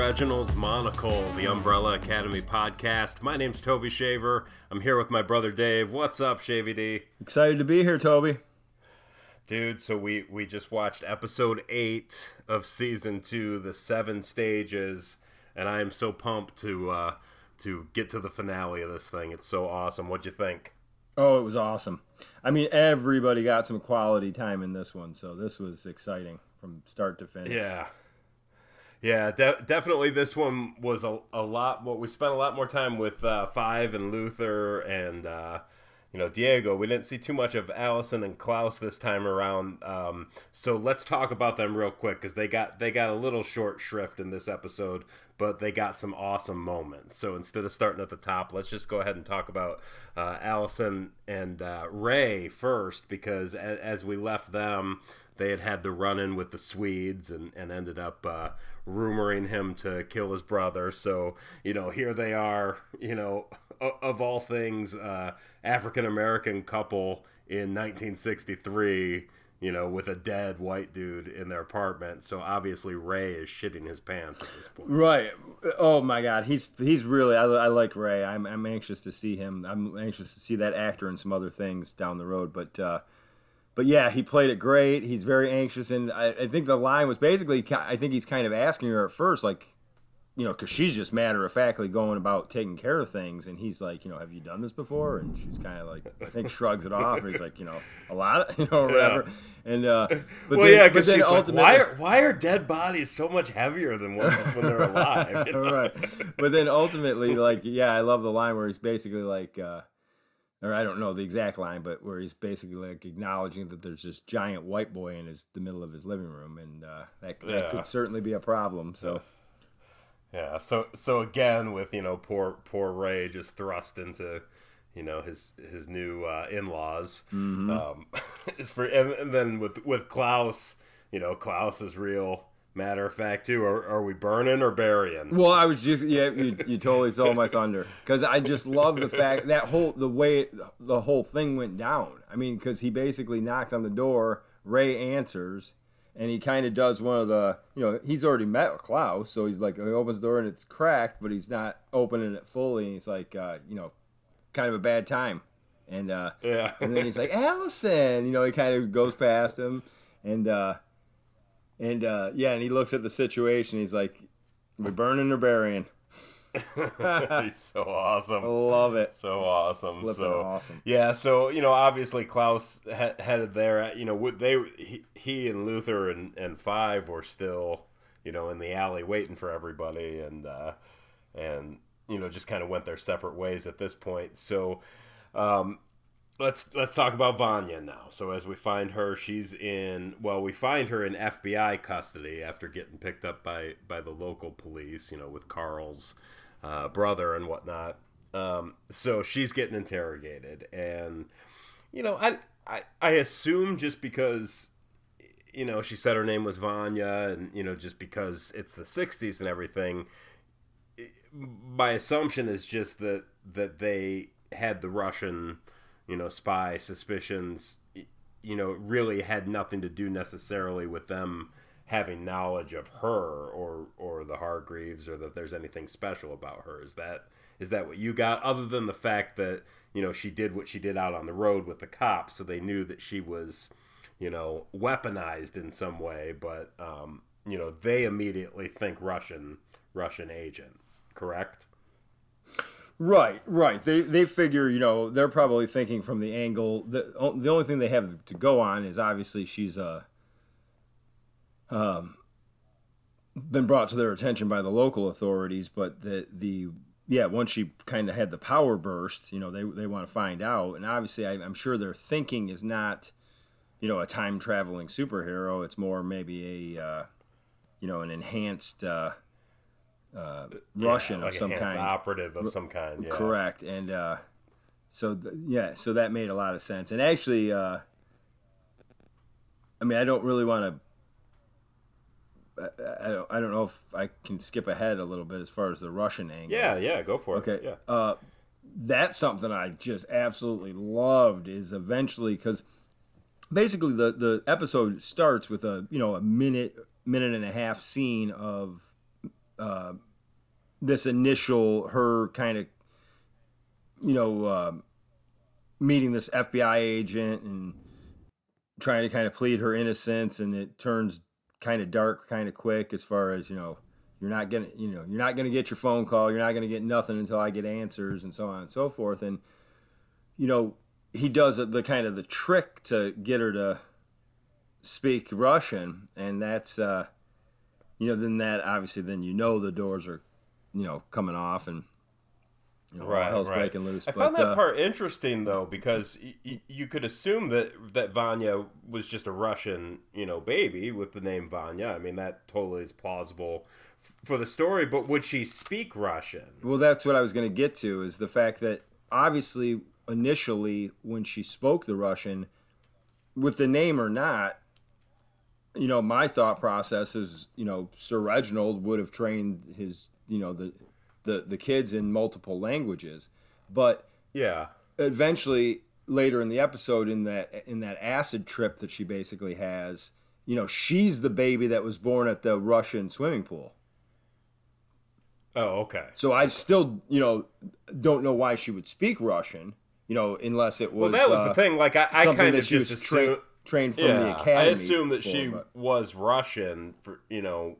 Welcome to Sir Reginald's Monocle, the Umbrella Academy podcast. My name's Toby Shaver. I'm here with my brother Dave. What's up, Shavy D? Excited to be here, Toby. Dude, so we we just watched episode 8 of season 2, the 7 stages, and I am so pumped to uh to get to the finale of this thing. It's so awesome. What'd you think? Oh, it was awesome. I mean, everybody got some quality time in this one, so this was exciting from start to finish. Yeah. Yeah, de- definitely. This one was a, a lot more. We spent a lot more time with uh, Five and Luther and uh, you know Diego. We didn't see too much of Allison and Klaus this time around. Um, so let's talk about them real quick because they got they got a little short shrift in this episode, but they got some awesome moments. So instead of starting at the top, let's just go ahead and talk about uh, Allison and uh, Ray first because as, as we left them they had had the run in with the Swedes and, and ended up uh, rumoring him to kill his brother. So, you know, here they are, you know, of all things, uh, African American couple in 1963, you know, with a dead white dude in their apartment. So obviously Ray is shitting his pants at this point. Right. Oh my God. He's he's really. I, I like Ray. I'm I'm anxious to see him. I'm anxious to see that actor in some other things down the road. But uh, but yeah, he played it great. He's very anxious, and I, I, think the line was basically, I think he's kind of asking her at first, like, you know, because she's just matter of factly going about taking care of things, and he's like, you know, have you done this before? And she's kind of like, I think shrugs it off, and he's like, you know, a lot, of, you know, whatever. Yeah. And uh, but well, then, yeah, because she's ultimately, like, why are why are dead bodies so much heavier than when, when they're alive? You know? right. But then ultimately, like, yeah, I love the line where he's basically like. Uh, or I don't know the exact line, but where he's basically like acknowledging that there's this giant white boy in his the middle of his living room, and uh, that, yeah. that could certainly be a problem. So, yeah. So so again, with you know poor poor Ray just thrust into you know his his new uh, in laws, mm-hmm. um, for and, and then with with Klaus, you know Klaus is real Matter of fact, too, are, are we burning or burying? Well, I was just yeah, you, you totally stole my thunder because I just love the fact that whole the way the whole thing went down. I mean, because he basically knocked on the door, Ray answers, and he kind of does one of the you know he's already met Klaus, so he's like he opens the door and it's cracked, but he's not opening it fully, and he's like uh, you know kind of a bad time, and uh, yeah, and then he's like Allison, you know he kind of goes past him, and. uh and uh, yeah, and he looks at the situation. He's like, "We're burning or burying." he's so awesome. Love it. So awesome. Flipping so awesome. Yeah. So you know, obviously Klaus he- headed there. You know, they he, he and Luther and, and Five were still you know in the alley waiting for everybody, and uh, and you know just kind of went their separate ways at this point. So. Um, let's let's talk about Vanya now. So as we find her, she's in well, we find her in FBI custody after getting picked up by by the local police. You know, with Carl's uh, brother and whatnot. Um, so she's getting interrogated, and you know, I I, I assume just because you know she said her name was Vanya, and you know just because it's the '60s and everything. My assumption is just that that they had the Russian you know, spy suspicions, you know, really had nothing to do necessarily with them having knowledge of her or or the Hargreaves or that there's anything special about her. Is that is that what you got? Other than the fact that you know she did what she did out on the road with the cops, so they knew that she was, you know, weaponized in some way. But um, you know, they immediately think Russian Russian agent, correct? Right, right. They they figure, you know, they're probably thinking from the angle that the only thing they have to go on is obviously she's uh um been brought to their attention by the local authorities, but the the yeah, once she kind of had the power burst, you know, they they want to find out, and obviously I, I'm sure their thinking is not, you know, a time traveling superhero. It's more maybe a, uh, you know, an enhanced. Uh, uh, Russian yeah, like of some kind, operative of some kind. Yeah. Correct, and uh, so th- yeah, so that made a lot of sense. And actually, uh, I mean, I don't really want to. I, I, don't, I don't know if I can skip ahead a little bit as far as the Russian angle. Yeah, yeah, go for it. Okay, yeah. Uh, that's something I just absolutely loved. Is eventually because basically the the episode starts with a you know a minute minute and a half scene of uh, this initial her kind of you know uh, meeting this FBI agent and trying to kind of plead her innocence, and it turns kind of dark, kind of quick as far as you know. You're not gonna, you know, you're not gonna get your phone call. You're not gonna get nothing until I get answers, and so on and so forth. And you know, he does the kind of the trick to get her to speak Russian, and that's uh, you know, then that obviously then you know the doors are, you know, coming off and you know, right, hell's right. breaking loose. I but, found that uh, part interesting though because y- y- you could assume that that Vanya was just a Russian, you know, baby with the name Vanya. I mean, that totally is plausible f- for the story. But would she speak Russian? Well, that's what I was going to get to is the fact that obviously initially when she spoke the Russian, with the name or not, you know, my thought process is, you know, Sir Reginald would have trained his, you know, the the the kids in multiple languages, but Yeah, eventually later in the episode in that in that acid trip that she basically has, you know, she's the baby that was born at the Russian swimming pool. Oh, okay. So I still, you know, don't know why she would speak Russian, you know, unless it was Well, that was uh, the thing. Like, I, I kind of just tra- assumed. Trained from the academy. I assume that for, she but- was Russian for you know,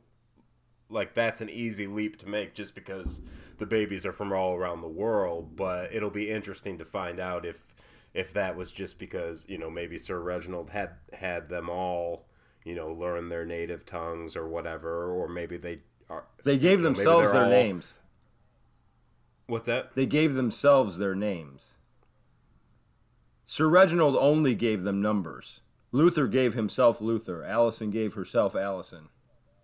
like that's an easy leap to make just because the babies are from all around the world. But it'll be interesting to find out if if that was just because you know maybe Sir Reginald had had them all you know learn their native tongues or whatever, or maybe they are. they gave you know, themselves their all- names. What's that? They gave themselves their names. Sir Reginald only gave them numbers. Luther gave himself Luther. Allison gave herself Allison.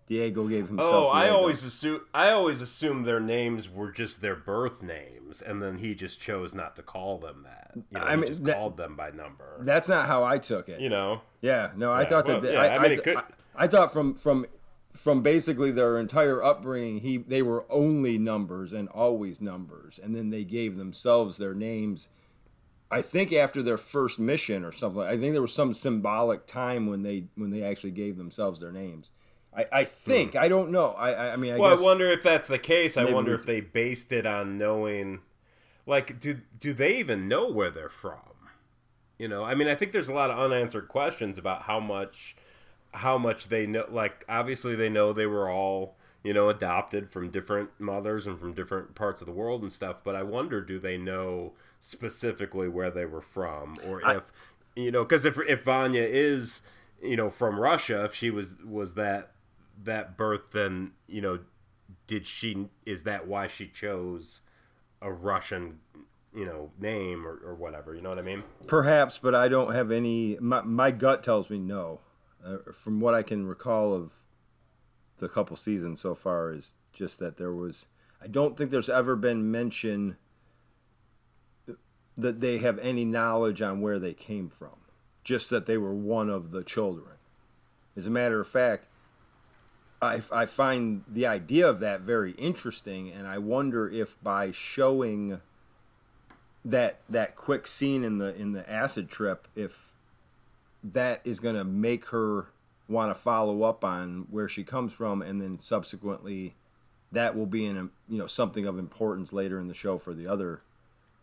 Diego gave himself. Oh, I always assume I always assumed their names were just their birth names, and then he just chose not to call them that. You know, I he mean, just that- called them by number. That's not how I took it. you know, Yeah, no, I Yeah, thought well, that. yeah, I, I mean, I, it could- I, I thought from from from basically their entire upbringing, he they were only numbers and always numbers, and then they gave themselves their names. I think after their first mission or something. I think there was some symbolic time when they when they actually gave themselves their names. I, I think I don't know. I I, I mean I Hmm. well, I wonder if that's the case. I wonder if they based it on knowing, like, do do they even know where they're from? You know, I mean, I think there's a lot of unanswered questions about how much how much they know. Like, obviously, they know they were all you know adopted from different mothers and from different parts of the world and stuff. But I wonder, do they know specifically where they were from, or I- if you know, because if if Vanya is you know from Russia, if she was was that that birth, then you know, did she is that why she chose a Russian you know name or, or whatever? You know what I mean? perhaps, but I don't have any. My, my gut tells me no. Uh, from what I can recall of the couple seasons so far, is just that there was. I don't think there's ever been mention that they have any knowledge on where they came from. Just that they were one of the children. As a matter of fact, I, I find the idea of that very interesting, and I wonder if by showing that that quick scene in the in the acid trip, if that is going to make her want to follow up on where she comes from, and then subsequently, that will be in a you know something of importance later in the show for the other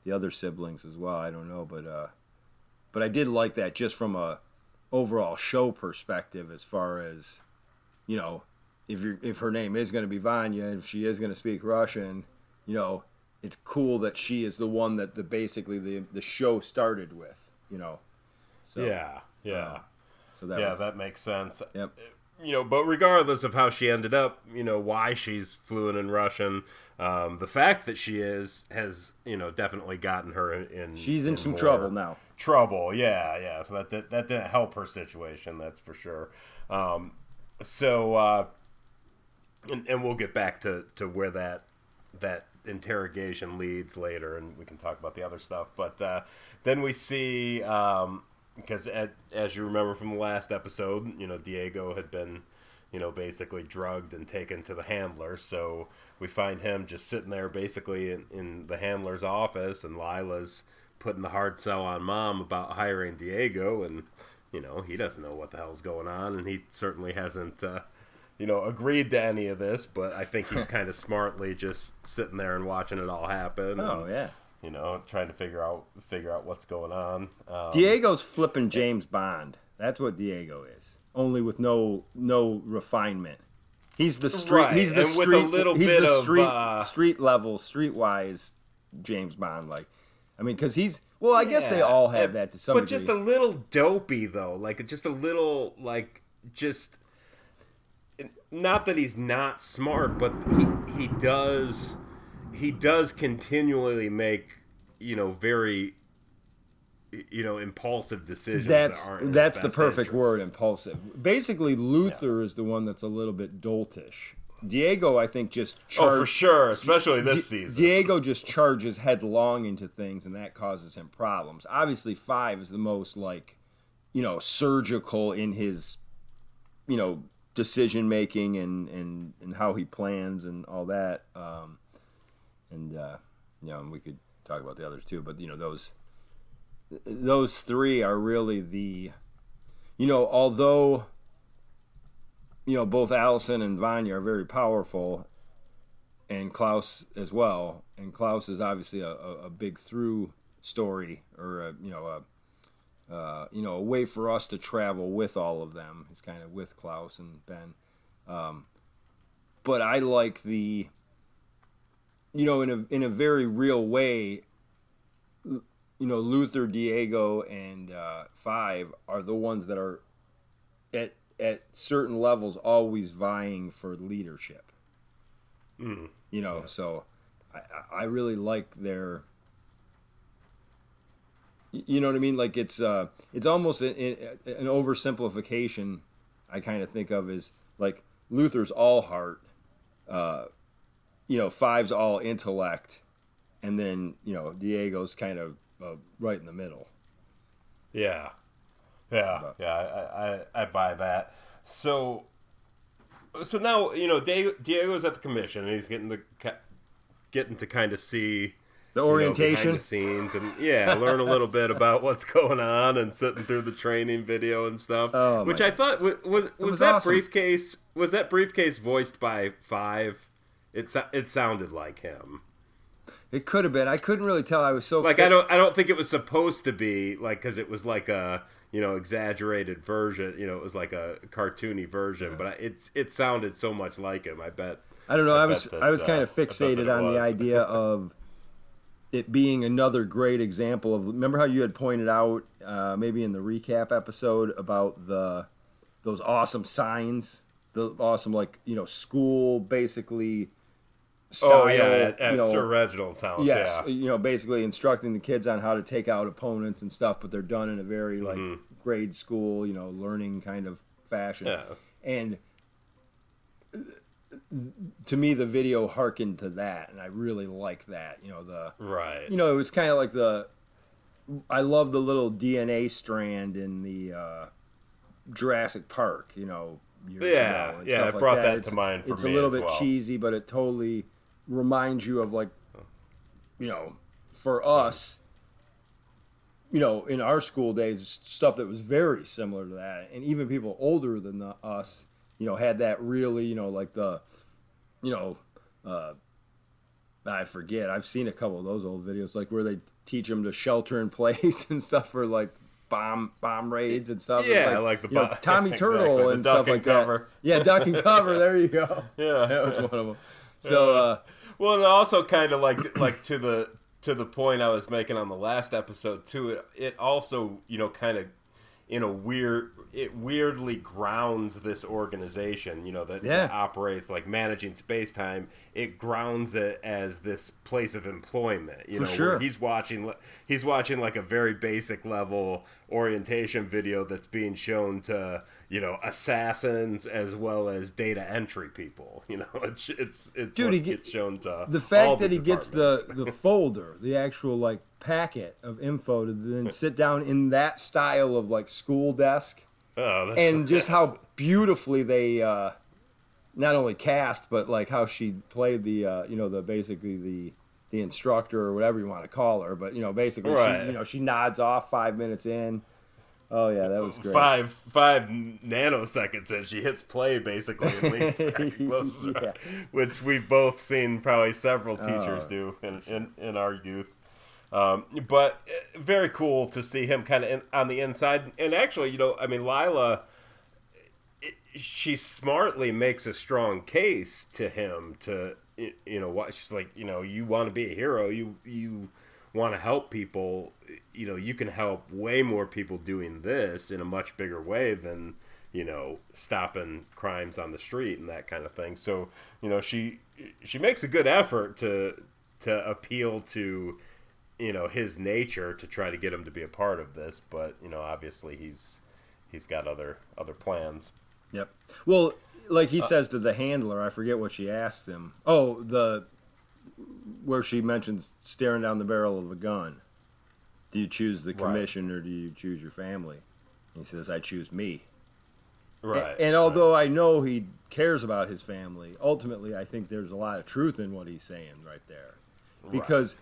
the other siblings as well. I don't know, but uh, but I did like that just from a overall show perspective, as far as you know, if you if her name is going to be Vanya, if she is going to speak Russian, you know, it's cool that she is the one that the basically the the show started with, you know. So yeah, yeah, so that yeah. was, that makes sense. yep. you know, but regardless of how she ended up, you know, why she's fluent in Russian, um, the fact that she is has, you know, definitely gotten her in. in She's in some trouble now. Trouble, yeah, yeah. So that that, that didn't help her situation, that's for sure. Um, so, uh, and, and we'll get back to to where that that interrogation leads later, and we can talk about the other stuff. But uh, then we see. Um, because as, as you remember from the last episode, you know Diego had been, you know, basically drugged and taken to the handler. So we find him just sitting there, basically in, in the handler's office, and Lila's putting the hard sell on mom about hiring Diego, and you know he doesn't know what the hell's going on, and he certainly hasn't uh, you know, agreed to any of this, but I think he's kind of smartly just sitting there and watching it all happen. Oh and, yeah. You know, trying to figure out figure out what's going on. Um, Diego's flipping James Bond. That's what Diego is. Only with no no refinement. He's the street. Right, He's the and with street. a little he's bit the of, street uh, street level, streetwise James Bond. Like, I mean, because he's well. I guess they all have that to some but degree. just a little dopey though, like just a little like just not that he's not smart, but he he does he does continually make you know very you know impulsive decisions. that's that that's the perfect interest. word. Impulsive. Basically, Luther is the one that's a little bit doltish. Diego, I think, just Oh, for sure, especially this season. Diego just charges headlong into things, and that causes him problems. Obviously, five is the most like, you know, surgical in his, you know, decision making and and and how he plans and all that. Um, and uh, you know, and we could talk about the others too, but you know, those those three are really the, you know, although. You know, both Allison and Vanya are very powerful, and Klaus as well. And Klaus is obviously a, a, a big through story, or a, you know, a uh, you know a way for us to travel with all of them. Is kind of with Klaus and Ben. Um, but I like the, you know, in a in a very real way. You know, Luther, Diego, and uh, Five are the ones that are at at certain levels always vying for leadership Mm. you know so I, I I really like their you know what i mean like it's uh it's almost an, an oversimplification i kind of think of as like luther's all heart uh you know five's all intellect and then you know diego's kind of uh, right in the middle Yeah, yeah, But- yeah. I, I I buy that. So, so now you know Diego's at the commission, and he's getting the getting to kind of see the you know, orientation the scenes, and yeah, learn a little bit about what's going on, and sitting through the training video and stuff. Oh, which I thought was was, was, was that awesome. briefcase was that briefcase voiced by Five? It it sounded like him. it could have been i couldn't really tell i was so like fit- I don't I don't think it was supposed to be like because it was like a you know exaggerated version you know it was like a cartoony version but I, it's it sounded so much like him I bet I don't know. I, I was that, I was uh, kind of I bet that fixated on the idea of it being another great example of. Remember how you had pointed out uh, maybe in the recap episode about the those awesome signs, the awesome like you know school basically. Style, oh yeah at, at you know, Sir Reginald's house Yes, yeah you know, basically instructing the kids on how to take out opponents and stuff, but they're done in a very like grade school, you know, learning kind of fashion. Mm-hmm. Yeah. And to me, the video harkened to that, and I really like that. You know, the right you know, it was kind of like the. I love the little DNA strand in the uh, Jurassic Park. You know, Yeah, yeah, it like brought that. that It's- to mind for It's a little bit well. cheesy, but it totally reminds you of like, you know, for us, you know, in our school days, stuff that was very similar to that, and even people older than the, us, you know, had that really, you know, like the, you know, uh, I forget. I've seen a couple of those old videos, like where they teach them to shelter in place and stuff for like bomb bomb raids and stuff. Yeah, like the you know, Tommy exactly, Turtle the and stuff and like cover. that. Yeah, duck and cover. There you go. yeah That was one of them. So uh, Well, and also kind of like like to the to the point I was making on the last episode too. It it also you know kind of in a weird it weirdly grounds this organization you know that, that operates like managing space time it grounds it as this place of employment you For know sure. where he's watching he's watching like a very basic level orientation video that's being shown to you know assassins as well as data entry people you know it's it's it's Dude, what he get- gets shown to the fact that he gets the the folder, the actual like packet of info to then sit down in that style of like school desk, Oh, that's- and just how beautifully they uh, not only cast but like how she played the uh, you know the basically the the instructor or whatever you want to call her, but you know basically Right. she you know she nods off five minutes in. Oh yeah, that was great. Five five nanoseconds and she hits play basically and leans back Yeah. which we've both seen probably several teachers Oh. do in, in, in our youth. Um, but uh, very cool to see him kind of on the inside. And actually, you know, I mean, Lila, she smartly makes a strong case to him to, you know, what she's like, you know, you want to be a hero, you you want to help people, you know, you can help way more people doing this in a much bigger way than you know stopping crimes on the street and that kind of thing. So you know, she she makes a good effort to to appeal to you know his nature to try to get him to be a part of this, but you know, obviously he's he's got other other plans. Yep. Well, like Uh, he says to the handler, I forget what she asks him. Oh, the where she mentions staring down the barrel of a gun. Do you choose the commission or do you choose your family? He says, "I choose me." Right. And although I know he cares about his family, ultimately I think there's a lot of truth in what he's saying right there. Because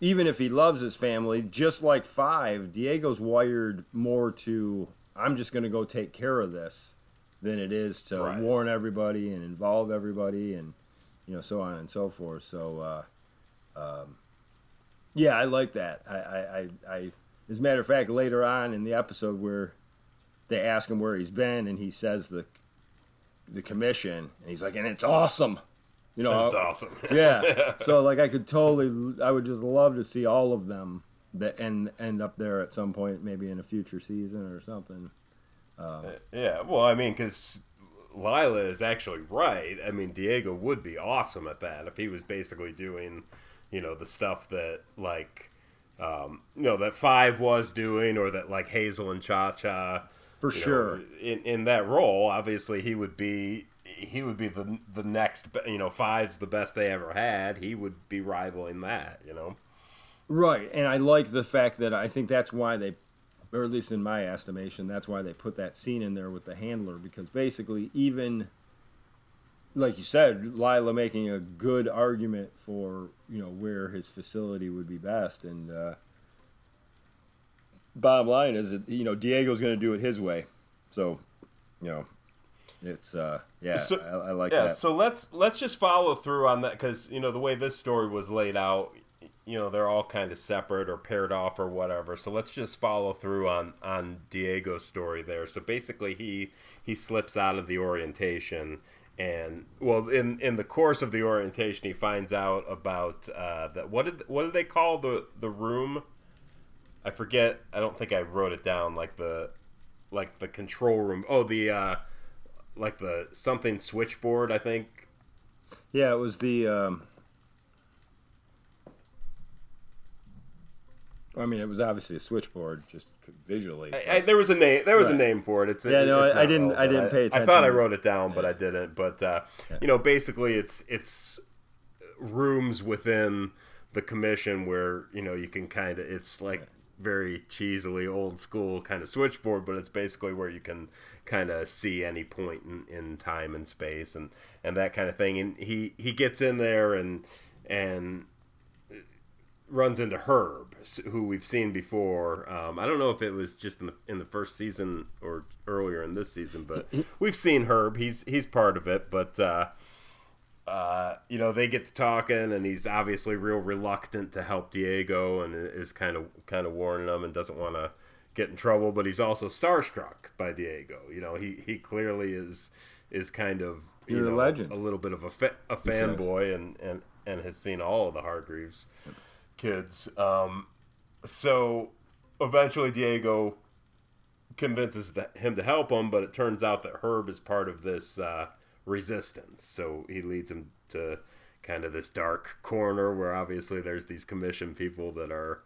even if he loves his family, just like Five, Diego's wired more to I'm just going to go take care of this than it is to Right. warn everybody and involve everybody and you know so on and so forth. So uh, um, yeah, I like that. I, I, I, I as a matter of fact, later on in the episode where they ask him where he's been and he says the the commission and he's like, and it's awesome. You know, That's awesome. yeah. So like I could totally I would just love to see all of them that end end up there at some point maybe in a future season or something. Yeah, well, I mean, because Lila is actually right. I mean, Diego would be awesome at that if he was basically doing, you know, the stuff that like, um, you know, that Five was doing, or that like Hazel and Cha Cha. For you know, sure. in in that role, obviously he would be he would be the the next. You know, Five's the best they ever had. He would be rivaling that. You know. Right. And I like the fact that I think that's why they or at least in my estimation, that's why they put that scene in there with the handler because basically even like you said, Lila making a good argument for, you know, where his facility would be best and uh bottom line is that you know Diego's going to do it his way, so you know it's uh yeah So- I, I like yeah that. so let's let's just follow through on that because you know the way this story was laid out you know they're all kind of separate or paired off or whatever. So let's just follow through on on diego's story there. So basically he he slips out of the orientation and well in in the course of the orientation he finds out about uh that what did what did they call the the room? I forget i don't think i wrote it down like the like the control room. Oh the uh like the something switchboard i think yeah, it was the. Um, I mean, it was obviously a switchboard, just visually. I, I, there was a name. There was a name for it. It's Yeah, no, it's I- didn't- I didn't pay attention. I thought I wrote it down, but I didn't. But uh, you know, basically, it's it's rooms within the commission where you know you can kind of it's like very cheesily old school kind of switchboard, but it's basically where you can kind of see any point in, in time and space and and that kind of thing. And he he gets in there and and runs into Herb, who we've seen before. Um, I don't know if it was just in the in the first season or earlier in this season, but we've seen Herb. He's he's part of it, but uh, uh, you know they get to talking, and he's obviously real reluctant to help Diego, and is kind of kind of warning him, and doesn't want to get in trouble. But he's also starstruck by Diego. You know, he he clearly is is kind of you You're a legend. a little bit of a fa- a fanboy, and and and has seen all of the Hargreaves kids. Um, so eventually, Diego convinces that, him to help him, but it turns out that Herb is part of this uh, resistance. So he leads him to kind of this dark corner where obviously there's these commission people that are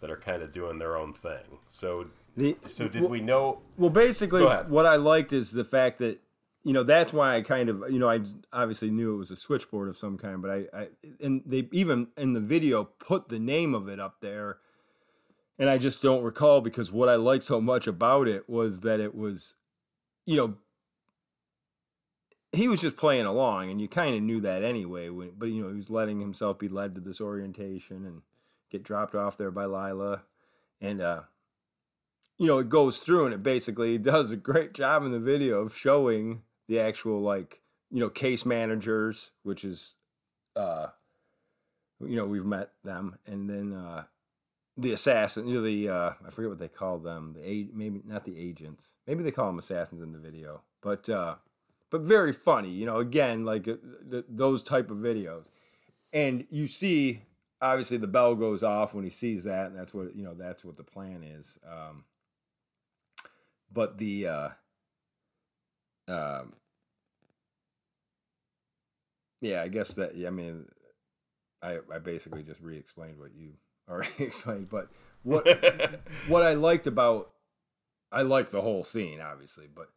that are kind of doing their own thing. So The- so did we know? Well, basically, what I liked is the fact that you know that's why I kind of you know I obviously knew it was a switchboard of some kind, but I, I and they even in the video put the name of it up there, and I just don't recall because what I liked so much about it was that it was, you know. He was just playing along, and you kind of knew that anyway. But you know, he was letting himself be led to this orientation and get dropped off there by Lila, and uh, you know, it goes through and it basically does a great job in the video of showing the actual like you know case managers, which is uh you know we've met them, and then uh the assassin, you know the uh I forget what they call them, the maybe not the agents, maybe they call them assassins in the video, but uh but very funny, you know. Again, like uh, the, those type of videos, and you see obviously the bell goes off when he sees that, and that's what you know. That's what the plan is. Um, but the uh, um, yeah, I guess that. Yeah, I mean, I I basically just re-explained what you already explained. But what what I liked about I liked the whole scene, obviously, but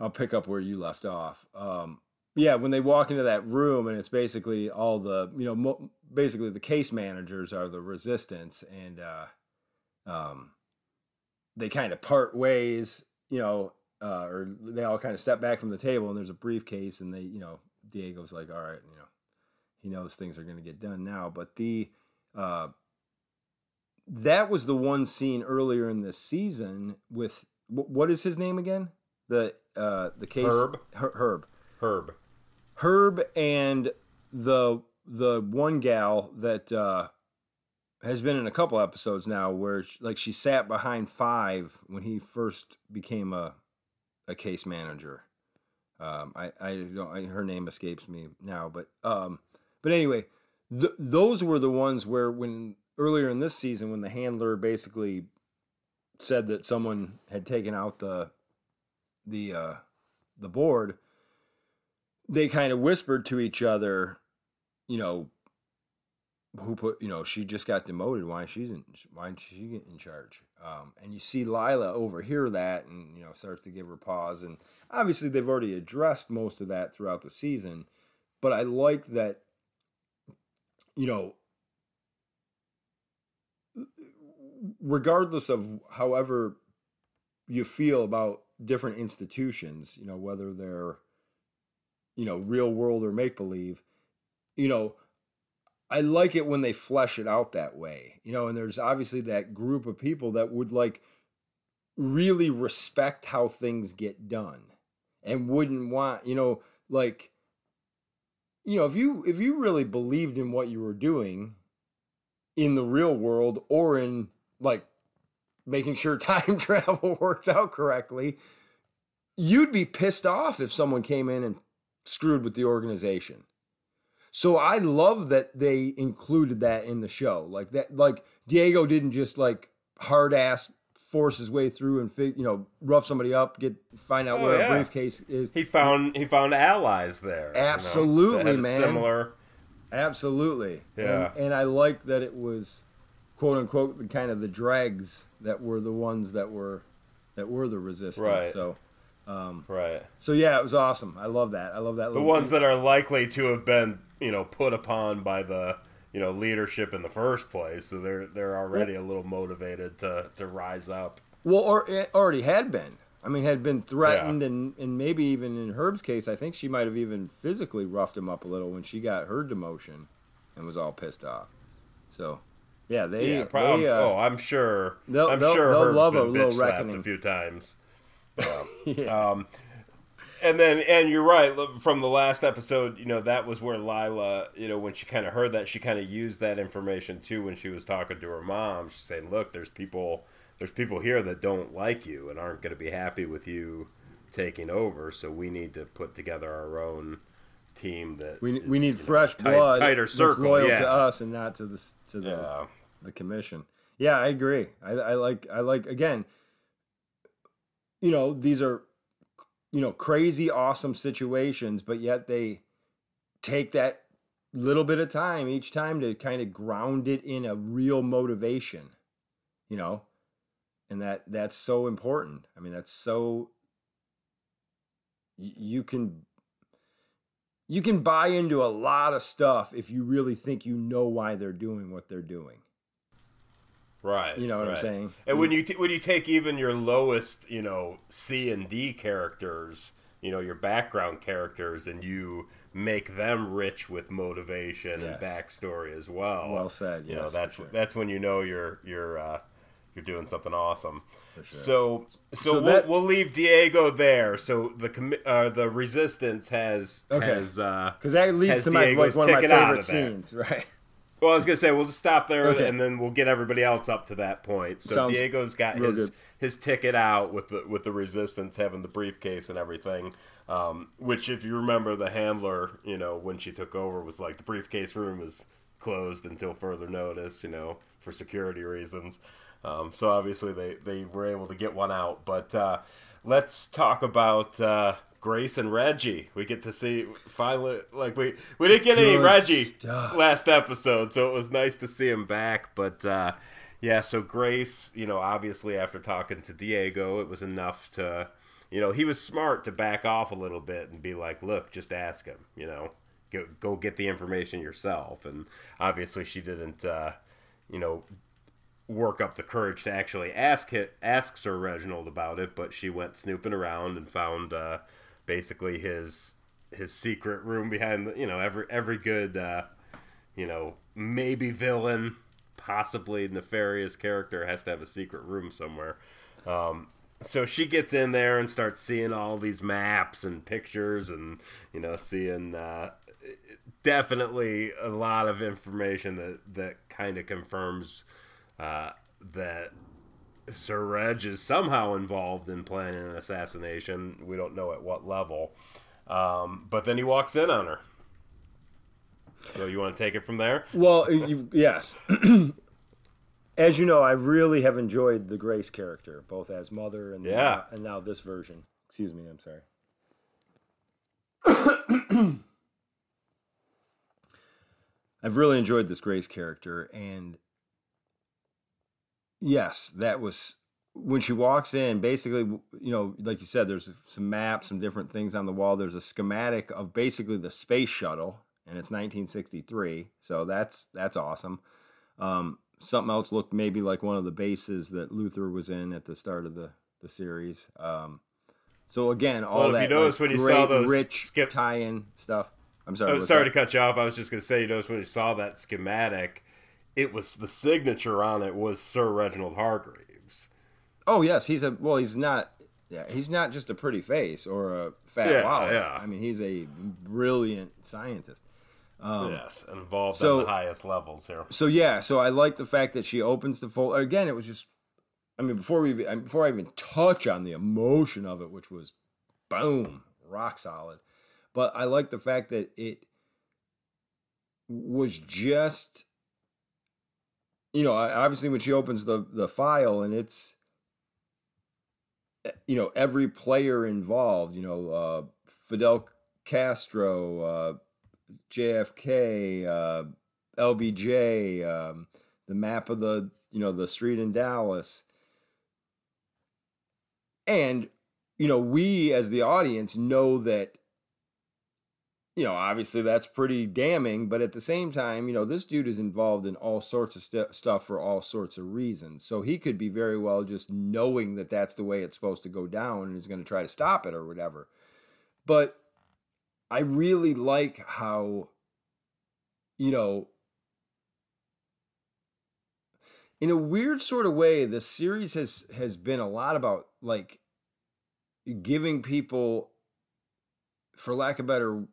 I'll pick up where you left off. Um, yeah, when they walk into that room and it's basically all the you know mo- basically the case managers are the resistance and uh, um, they kind of part ways, you know, uh, or they all kind of step back from the table and there's a briefcase and they you know Diego's like all right you know he knows things are going to get done now but the uh, that was the one scene earlier in this season with what is his name again the uh, the case Herb? Her- Herb. Herb. Herb and the the one gal that uh, has been in a couple episodes now where she, like she sat behind five when he first became a a case manager. Um, I I don't I, her name escapes me now, but um, but anyway, th- those were the ones where when earlier in this season when the handler basically said that someone had taken out the the uh, the board they kind of whispered to each other, you know, who put, you know, she just got demoted. Why she's in, why did she get in charge? Um, and you see Lila overhear that and you know starts to give her pause. And obviously they've already addressed most of that throughout the season, but I like that, you know, regardless of however you feel about different institutions, you know, whether they're you know, real world or make believe, you know, I like it when they flesh it out that way, you know, and there's obviously that group of people that would like really respect how things get done and wouldn't want, you know, like, you know, if you if you really believed in what you were doing in the real world or in like making sure time travel works out correctly, you'd be pissed off if someone came in and screwed with the organization. So I love that they included that in the show. Like that like Diego didn't just like hard ass force his way through and fig, you know rough somebody up, get find out oh, where yeah. a briefcase is. He found he found allies there. Absolutely, you know, man. Similar. Absolutely. Yeah. And, and I like that it was quote unquote the kind of the dregs that were the ones that were that were the resistance. Right. So um, right. So yeah, it was awesome. I love that. I love that. The ones thing. that are likely to have been, you know, put upon by the, you know, leadership in the first place, so they're they're already a little motivated to to rise up. Well, or it already had been. I mean, had been threatened, yeah. and and maybe even in Herb's case, I think she might have even physically roughed him up a little when she got her demotion, and was all pissed off. So. Yeah, they. Yeah, they, uh, oh, I'm sure. I'm sure they'll Herb's love been a little reckoning a few times. yeah. Um, and then, and you're right. From the last episode, you know that was where Lila, you know, when she kind of heard that, she kind of used that information too when she was talking to her mom. She's saying, "Look, there's people, there's people here that don't like you and aren't going to be happy with you taking over. So we need to put together our own team that we, is, we need fresh know, tight, blood, tighter circle, that's loyal yeah. to us and not to the to the yeah. The commission." Yeah, I agree. I, I like I like again you know, these are, you know, crazy awesome situations, but yet they take that little bit of time each time to kind of ground it in a real motivation, you know, and that that's so important. I mean, that's so you can you can buy into a lot of stuff if you really think you know why they're doing what they're doing. Right. You know what right. I'm saying? And when you t- when you take even your lowest, you know, C and D characters, you know, your background characters, and you make them rich with motivation yes. and backstory as well. Well said. You yes, know, that's sure. that's when you know you're you're uh, you're doing something awesome. Sure. So, so, so we'll, that, we'll leave Diego there. So the commi- uh, the resistance has Okay. has because that leads to my like one of my favorite of scenes, right? Well, I was gonna say we'll just stop there Okay. and then we'll get everybody else up to that point. So Sounds Diego's got his good. his ticket out with the with the resistance having the briefcase and everything. Um, which, if you remember, the handler, you know, when she took over, was like the briefcase room is closed until further notice, you know, for security reasons. Um, so obviously they they were able to get one out. But uh, let's talk about. Uh, Grace and Reggie, we get to see finally. Like we we didn't get any Reggie stuff. last episode, so it was nice to see him back. But uh, yeah, so Grace, you know, obviously after talking to Diego, it was enough to, you know, he was smart to back off a little bit and be like, "Look, just ask him," you know, go go get the information yourself. And obviously, she didn't, uh, you know, work up the courage to actually ask it, ask Sir Reginald about it, but she went snooping around and found uh, basically his his secret room behind the, you know every every good uh, you know maybe villain possibly nefarious character has to have a secret room somewhere. Um, so she gets in there and starts seeing all these maps and pictures and you know seeing uh, definitely a lot of information that that kind of confirms uh, that Sir Reg is somehow involved in planning an assassination. We don't know at what level. Um, but then he walks in on her. So you want to take it from there? Well, you, yes. as you know, I really have enjoyed the Grace character, both as mother and Yeah. and now this version. Excuse me, I'm sorry. I've really enjoyed this Grace character, and yes, that was when she walks in. Basically, you know, like you said, there's some maps, some different things on the wall. There's a schematic of basically the space shuttle, and it's 1963, so that's that's awesome. Um, something else looked maybe like one of the bases that Luther was in at the start of the the series. Um, so again, all Well, if that you notice like, when you great, saw those rich skip- tie-in stuff. I'm sorry. Oh, sorry that? to cut you off. I was just going to say, you notice when you saw that schematic, it was the signature on it was Sir Reginald Hargreaves. Oh yes, he's a well. He's not. Yeah, he's not just a pretty face or a fat Yeah, wallet. yeah. I mean, he's a brilliant scientist. yes, involved Um, so- at the highest levels here. So yeah, so I like the fact that she opens the fold. Again, it was just. I mean, before we before I even touch on the emotion of it, which was, boom, rock solid. But I like the fact that it was just. You know, obviously, when she opens the the file and it's you know every player involved you know uh, fidel castro uh, jfk uh, lbj um, the map of the you know the street in dallas. And you know we as the audience know that you know obviously that's pretty damning but at the same time you know this dude is involved in all sorts of st- stuff for all sorts of reasons. So he could be very well just knowing that that's the way it's supposed to go down and is going to try to stop it or whatever. But i really like how you know in a weird sort of way the series has has been a lot about like giving people for lack of better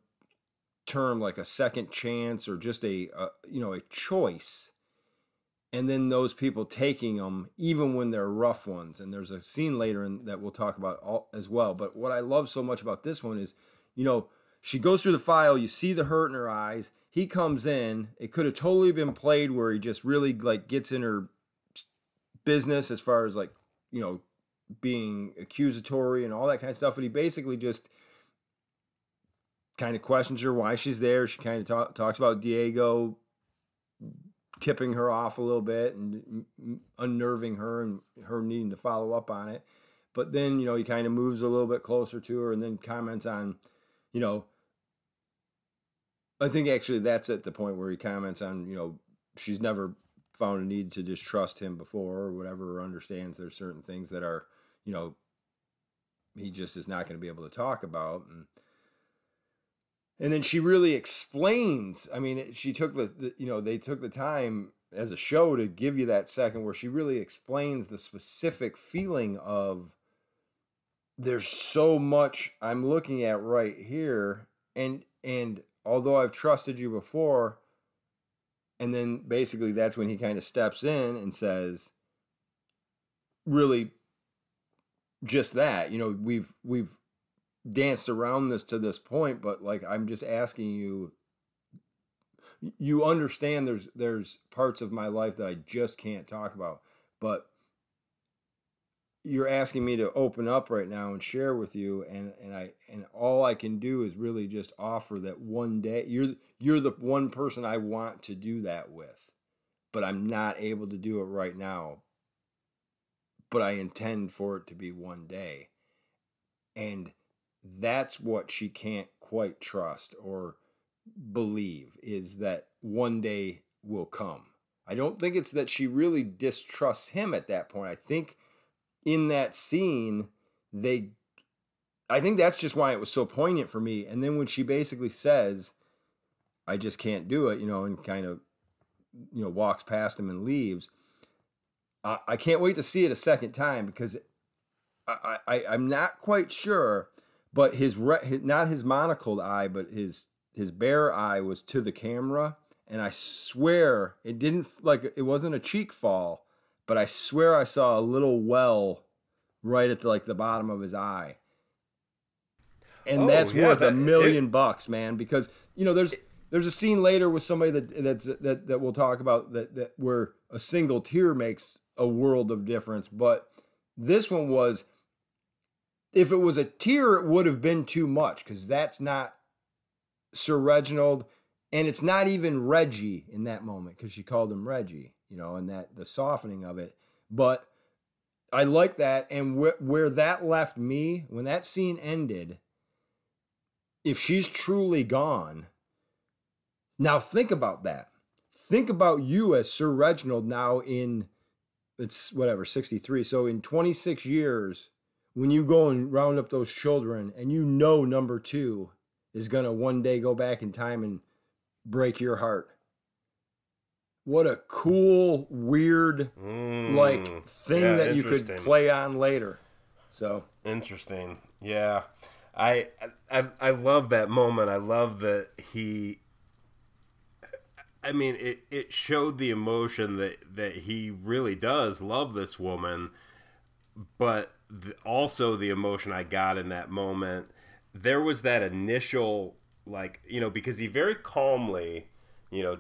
term like a second chance or just a, a you know a choice. And then those people taking them even when they're rough ones. And there's a scene later in, that we'll talk about all, as well. But what i love so much about this one is you know she goes through the file you see the hurt in her eyes. He comes in. It could have totally been played where he just really like gets in her business as far as like you know being accusatory and all that kind of stuff. But he basically just kind of questions her why she's there. She kind of talk, talks about Diego tipping her off a little bit and unnerving her and her needing to follow up on it. But then, you know, he kind of moves a little bit closer to her and then comments on, you know, I think actually that's at the point where he comments on, you know, she's never found a need to distrust him before or whatever, or understands there's certain things that are, you know, he just is not going to be able to talk about. And, and then she really explains i mean she took the, the, you know they took the time as a show to give you that second where she really explains the specific feeling of there's so much I'm looking at right here and and although I've trusted you before and then basically that's when he kind of steps in and says really just that you know we've we've danced around this to this point but like I'm just asking you you understand there's there's parts of my life that I just can't talk about but you're asking me to open up right now and share with you and and I and all I can do is really just offer that one day you're you're the one person I want to do that with but I'm not able to do it right now but I intend for it to be one day. And that's what she can't quite trust or believe is that one day will come I don't think it's that she really distrusts him at that point I think in that scene, they I think that's just why it was so poignant for me. And then when she basically says, I just can't do it, you know, and kind of, you know, walks past him and leaves, I, can't wait to see it a second time because I, I, I'm not quite sure, but his, re, his, not his monocled eye, but his, his bare eye was to the camera. And I swear it didn't, like, it wasn't a cheek fall but I swear I saw a little well right at the, like the bottom of his eye. And oh, that's yeah, worth that, a million it, bucks, man, because you know there's there's a scene later with somebody that that's that that we'll talk about that that where a single tear makes a world of difference, but this one was if it was a tear it would have been too much cuz that's not Sir Reginald and it's not even Reggie in that moment cuz she called him Reggie you know, and that the softening of it. But I like that. And wh- where that left me, when that scene ended, if she's truly gone, now think about that. Think about you as Sir Reginald now in, it's whatever, 63. So in 26 years, when you go and round up those children and you know number two is going to one day go back in time and break your heart what a cool, weird, mm, like thing yeah, that you could play on later. So interesting, yeah. I, I I love that moment. I love that he. I mean, it, it showed the emotion that that he really does love this woman, but the, also the emotion I got in that moment. There was that initial like you know because he very calmly you know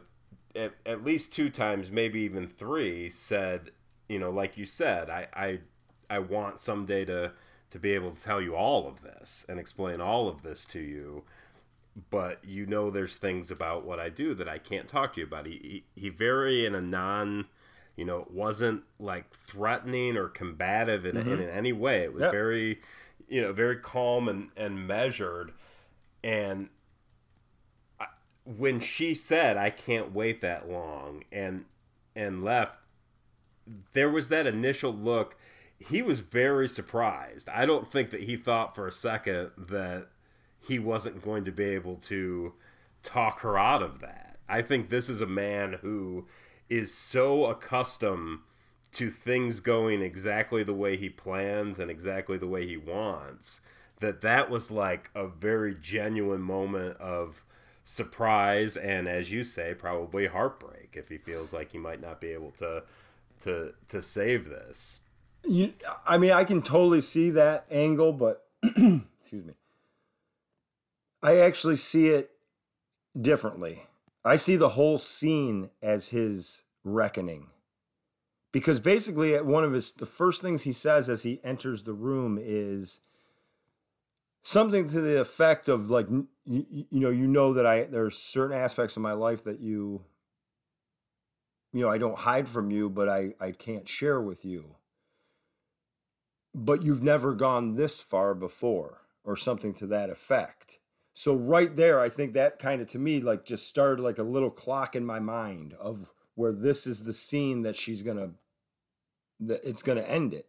at, at least two times, maybe even three, said, you know, like you said, I, I, I want someday to to be able to tell you all of this and explain all of this to you. But you know, there's things about what I do that I can't talk to you about. He, he, he very in a non, you know, it wasn't like threatening or combative in, mm-hmm. in, in, any way. It was yep. very, you know, very calm and, and measured. And when she said I can't wait that long and and left there was that initial look he was very surprised I don't think that he thought for a second that he wasn't going to be able to talk her out of that I think this is a man who is so accustomed to things going exactly the way he plans and exactly the way he wants that that was like a very genuine moment of surprise and as you say probably heartbreak if he feels like he might not be able to to to save this. You, i mean i can totally see that angle but excuse me. I actually see it differently i see the whole scene as his reckoning. Because basically at one of his the first things he says as he enters the room is something to the effect of like you, you know you know that I there's certain aspects of my life that you you know I don't hide from you but I I can't share with you. But you've never gone this far before or something to that effect so right there i think that kind of to me like just started like a little clock in my mind of where this is the scene that she's gonna that it's gonna end it.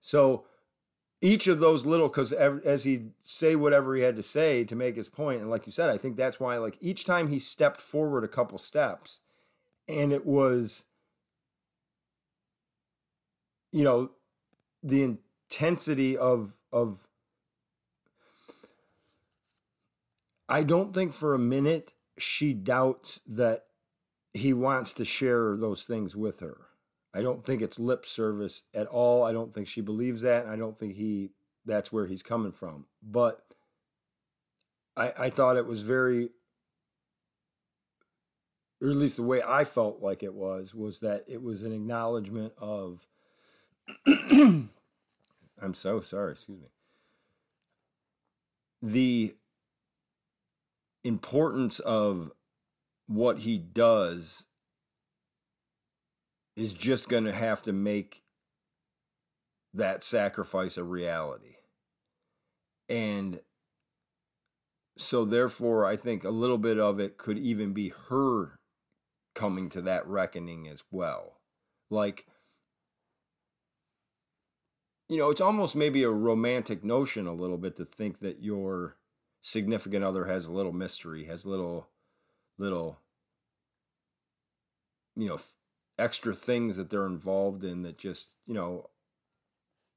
So each of those little because as he'd say whatever he had to say to make his point and like you said i think that's why like each time he stepped forward a couple steps and it was you know the intensity of of I don't think for a minute she doubts that he wants to share those things with her. I don't think it's lip service at all. I don't think she believes that. I don't think he that's where he's coming from. But I I thought it was very or at least the way I felt like it was was that it was an acknowledgement of I'm so sorry, excuse me. The importance of what he does is just going to have to make that sacrifice a reality. And so, therefore, I think a little bit of it could even be her coming to that reckoning as well. Like, you know, it's almost maybe a romantic notion a little bit to think that your significant other has a little mystery, has little, little, you know, extra things that they're involved in that just, you know,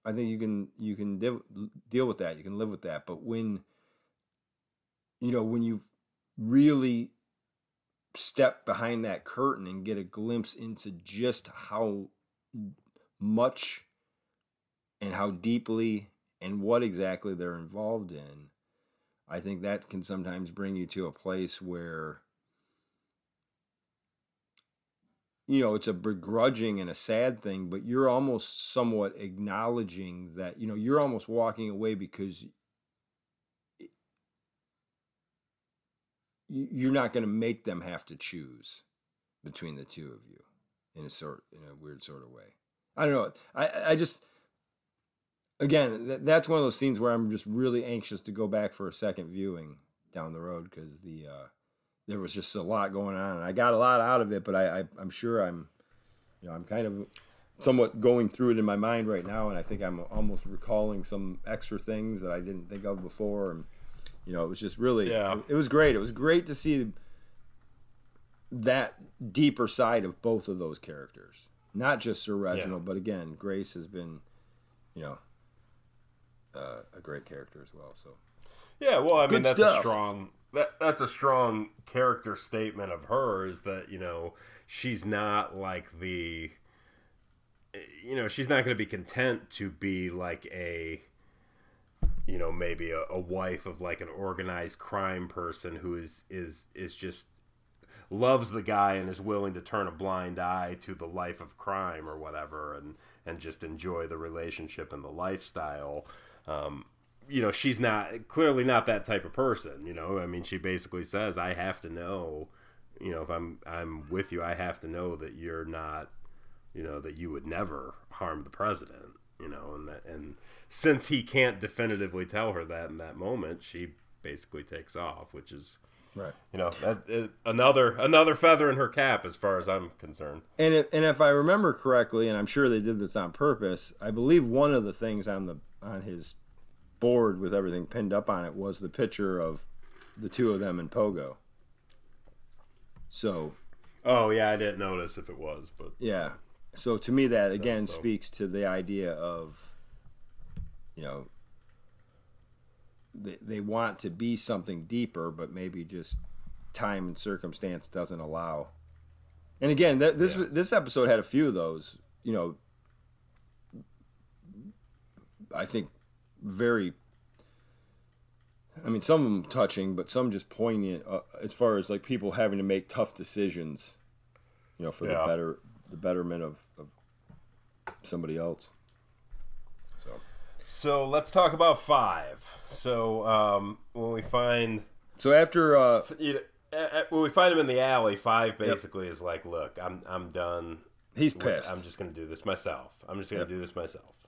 I think you can you can deal deal with that. You can live with that. But when, you know, when you really step behind that curtain and get a glimpse into just how much and how deeply and what exactly they're involved in, I think that can sometimes bring you to a place where you know it's a begrudging and a sad thing but you're almost somewhat acknowledging that you know you're almost walking away because you're not going to make them have to choose between the two of you in a sort in a weird sort of way. I don't know. I i just again that's one of those scenes where i'm just really anxious to go back for a second viewing down the road because the uh there was just a lot going on and i got a lot out of it but I, I i'm sure i'm you know i'm kind of somewhat going through it in my mind right now and i think i'm almost recalling some extra things that i didn't think of before and you know, it was just really, yeah. it, it was great. It was great to see that deeper side of both of those characters, not just Sir Reginald, yeah. but again, Grace has been, you know, uh, a great character as well. So, yeah, well, I Good mean, that's stuff. a strong that that's a strong character statement of hers that you know she's not like the you know she's not going to be content to be like a you know maybe a, a, wife of like an organized crime person who is is is just loves the guy and is willing to turn a blind eye to the life of crime or whatever and and just enjoy the relationship and the lifestyle um, you know she's not clearly not that type of person you know i mean she basically says i have to know you know if i'm i'm with you i have to know that you're not you know that you would never harm the president you know, and that and since he can't definitively tell her that in that moment, she basically takes off, which is right. You know, that, another another feather in her cap as far as I'm concerned. And if, and if I remember correctly, and I'm sure they did this on purpose, I believe one of the things on the on his board with everything pinned up on it was the picture of the two of them in pogo. So. Oh yeah, I didn't notice if it was, but yeah. So to me, that again so. speaks to the idea of, you know, they, they want to be something deeper, but maybe just time and circumstance doesn't allow. And again, th- this yeah. this episode had a few of those. You know, I think very. I mean, some of them touching, but some just poignant uh, as far as like people having to make tough decisions. You know, for yeah. the better the betterment of, of somebody else. So. So let's talk about five. So um, when we find so after uh, you know, when we find him in the alley, five basically yep. is like, look, I'm I'm done. He's pissed. I'm just gonna do this myself. I'm just gonna yep. do this myself.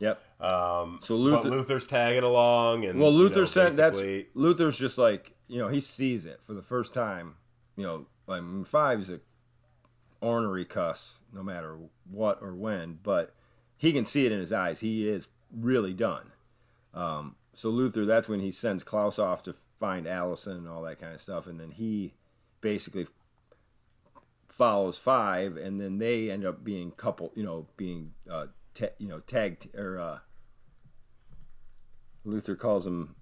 Yep. Um, so Luther, Luther's tagging along, and well, Luther you know, sent that's Luther's just like you know he sees it for the first time. You know, I mean, five is a ornery cuss no matter what or when, but he can see it in his eyes. He is really done. Um, so Luther, that's when he sends Klaus off to find Allison and all that kind of stuff, and then he basically follows five, and then they end up being couple, you know, being uh, you know tag t- or uh, Luther calls him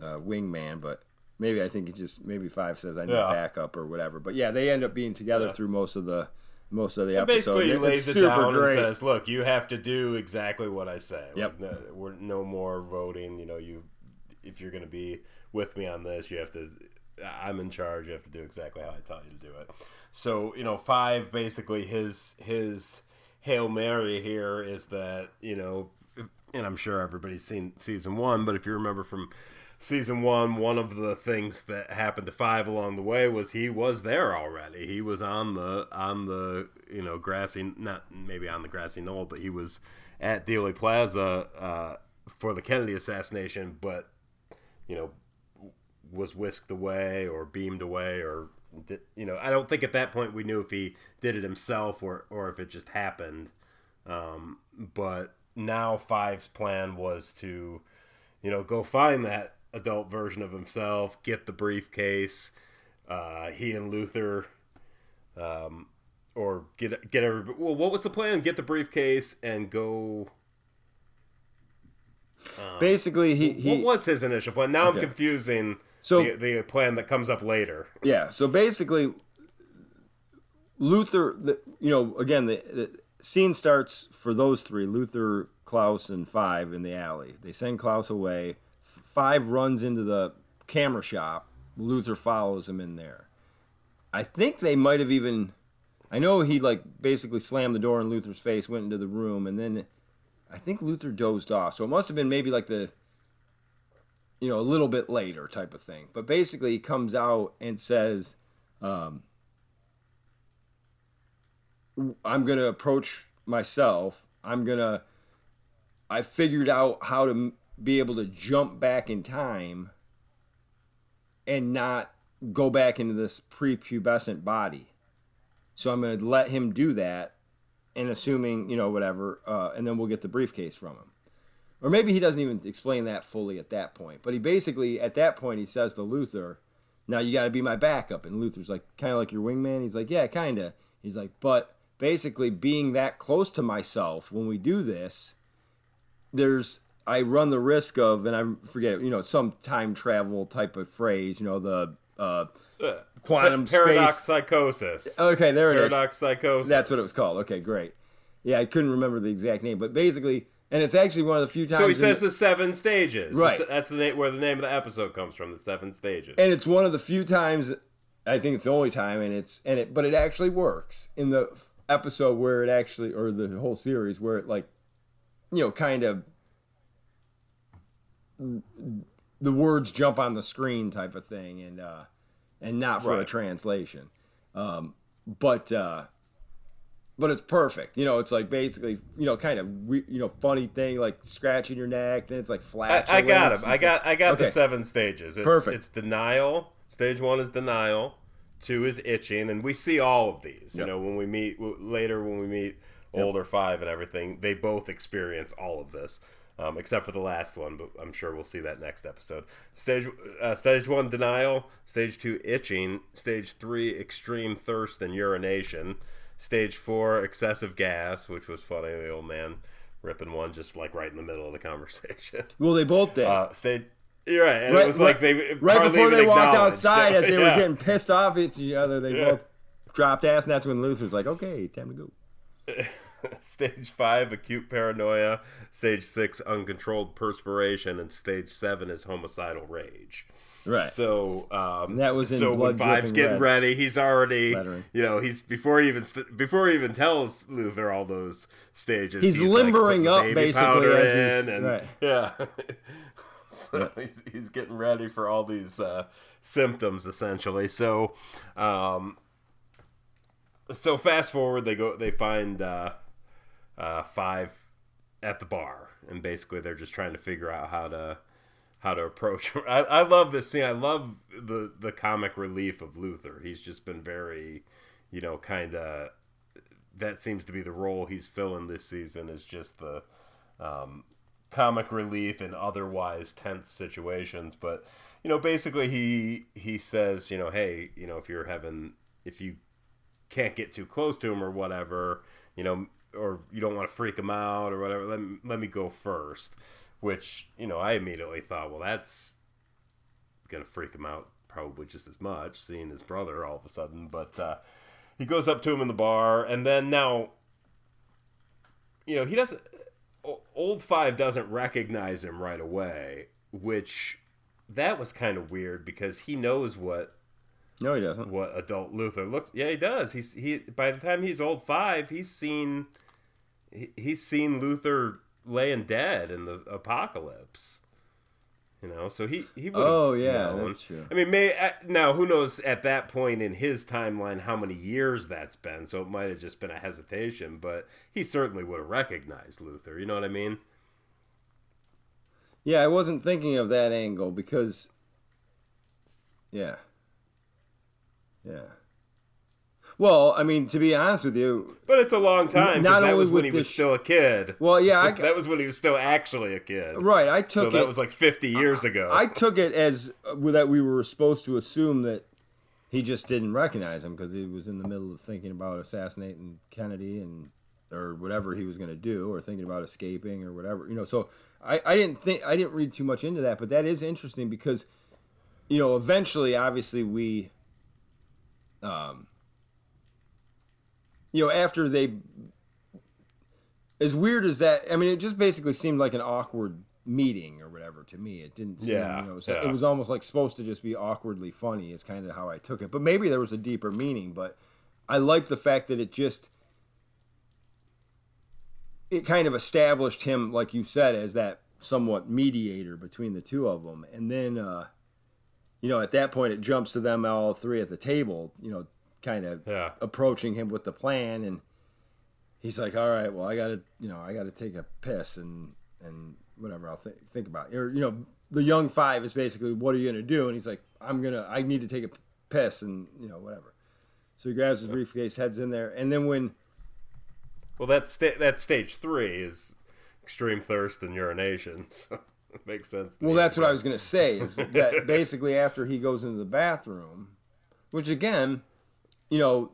uh, wingman, but maybe I think it just maybe five says I need Yeah. backup or whatever. But yeah, they end up being together Yeah. through most of the most of the And episode. basically, he lays it down great. and says, "Look, you have to do exactly what I say. Yep. Like, no, we're no more voting. You know, you if you're going to be with me on this, you have to. I'm in charge. You have to do exactly how I tell you to do it. So you know, five basically his his hail mary here is that you know, and I'm sure everybody's seen season one, but if you remember from season one, one of the things that happened to Five along the way was he was there already. He was on the on the you know grassy, not maybe on the grassy knoll, but he was at Dealey Plaza uh, for the Kennedy assassination. But you know, was whisked away or beamed away or you know, I don't think at that point we knew if he did it himself or or if it just happened. Um, but now Five's plan was to you know, go find that adult version of himself, get the briefcase. Uh, he and Luther, um, or get get everybody. Well, what was the plan? Get the briefcase and go. Basically, he he what was his initial plan? Now Okay. I'm confusing So- the, the plan that comes up later. Yeah. So basically, Luther, the, you know, again, the, the scene starts for those three Luther, Klaus, and Five in the alley. They send Klaus away. Five runs into the camera shop. Luther follows him in there. I think they might have even. I know he like basically slammed the door in Luther's face, went into the room, and then I think Luther dozed off. So it must have been maybe like the you know, a little bit later type of thing. But basically, he comes out and says, um, I'm going to approach myself. I'm going to, I figured out how to be able to jump back in time and not go back into this prepubescent body. So I'm going to let him do that and assuming, you know, whatever, uh, and then we'll get the briefcase from him or maybe he doesn't even explain that fully at that point. But he basically, at that point, he says to Luther, "Now you got to be my backup." And Luther's like, "Kind of like your wingman." He's like, "Yeah, kind of." He's like, "But basically, being that close to myself when we do this, there's I run the risk of, and I forget, you know, some time travel type of phrase, you know, the uh, Uh, Quantum pa- paradox space- psychosis. okay, there it is. paradox psychosis. That's what it was called. Okay, great. Yeah, I couldn't remember the exact name, but basically, and it's actually one of the few times. So he says the- the seven stages. Right. The that's the name where the name of the episode comes from. The seven stages. and it's one of the few times I think it's the only time, and it's and it, but it actually works in the f- episode where it actually, or the whole series where it like, you know, kind of the words jump on the screen type of thing, and uh, and not for a translation, um, but uh, but it's perfect. You know, it's like basically, you know, kind of you know, funny thing like scratching your neck, then it's like flat. I got him. I got I got Okay. the seven stages. It's, Perfect. It's denial. Stage one is denial. Two is itching, and we see all of these. You Yep. know, when we meet later, when we meet older five and everything, they both experience all of this, um, except for the last one. But I'm sure we'll see that next episode. Stage uh, stage one denial. Stage two itching. Stage three extreme thirst and urination. Stage four excessive gas, which was funny. The old man ripping one just like right in the middle of the conversation. Well, they both did. Uh, stage. You're right, and right, it was like they right before they walked outside as they were getting pissed off at each other. They Yeah. both dropped ass, and that's when Luther's like, "Okay, time to go." stage five acute paranoia stage six uncontrolled perspiration and stage seven is homicidal rage Right. so um that was in so when five's getting red. ready he's already Lettering. you know he's before he even st- before he even tells luther all those stages He's like, limbering putting up, basically, as he's- and right. yeah so he's, he's getting ready for all these uh symptoms essentially so um so fast forward they go they find uh uh five at the bar and basically they're just trying to figure out how to how to approach I, I love this scene i love the the comic relief of luther he's just been very you know kind of that seems to be the role he's filling this season is just the um, comic relief in otherwise tense situations but you know basically he he says you know hey you know if you're having if you can't get too close to him or whatever you know or you don't want to freak him out or whatever. Let me, let me go first. Which you know, I immediately thought, well, that's gonna freak him out probably just as much, seeing his brother all of a sudden. But uh, he goes up to him in the bar, and then now, you know, he doesn't. Old Five doesn't recognize him right away, which that was kind of weird because he knows what no, he doesn't. What adult Luther looks? Yeah, he does. He's he. By the time he's old five, he's seen. He, he's seen Luther laying dead in the apocalypse. You know, so he he would. Oh yeah, known. that's true. I mean, may uh, now who knows at that point in his timeline how many years that's been? So it might have just been a hesitation, but he certainly would have recognized Luther. You know what I mean? Yeah, I wasn't thinking of that angle because. Yeah. Yeah. Well, I mean, to be honest with you, but it's a long time. Not that was when he was still a kid. Well, yeah, I, that was when he was still actually a kid. Right. I took so it. That was like fifty years I, ago. I took it as uh, that we were supposed to assume that he just didn't recognize him because he was in the middle of thinking about assassinating Kennedy and or whatever he was going to do, or thinking about escaping or whatever. You know, so I, I didn't think I didn't read too much into that, but that is interesting because you know eventually, obviously, we um, you know, after they, as weird as that, I mean, it just basically seemed like an awkward meeting or whatever to me. It didn't seem, yeah, you know, so yeah. it was almost like supposed to just be awkwardly funny. Is kind of how I took it, but maybe there was a deeper meaning. But I like the fact that it just. It kind of established him, like you said, as that somewhat mediator between the two of them, and then uh, you know, at that point, it jumps to them all three at the table, you know, kind of yeah. approaching him with the plan. And he's like, all right, well, I got to, you know, I got to take a piss and, and whatever I'll th- think about. it. Or, you know, the young five is basically, what are you going to do? And he's like, I'm to, I need to take a piss and, you know, whatever. So he grabs his briefcase, heads in there. And then when. Well, that's, sta- that's stage three is extreme thirst and urination. So. It makes sense. Well, that's what I was going to say. Is that basically after he goes into the bathroom, which again, you know,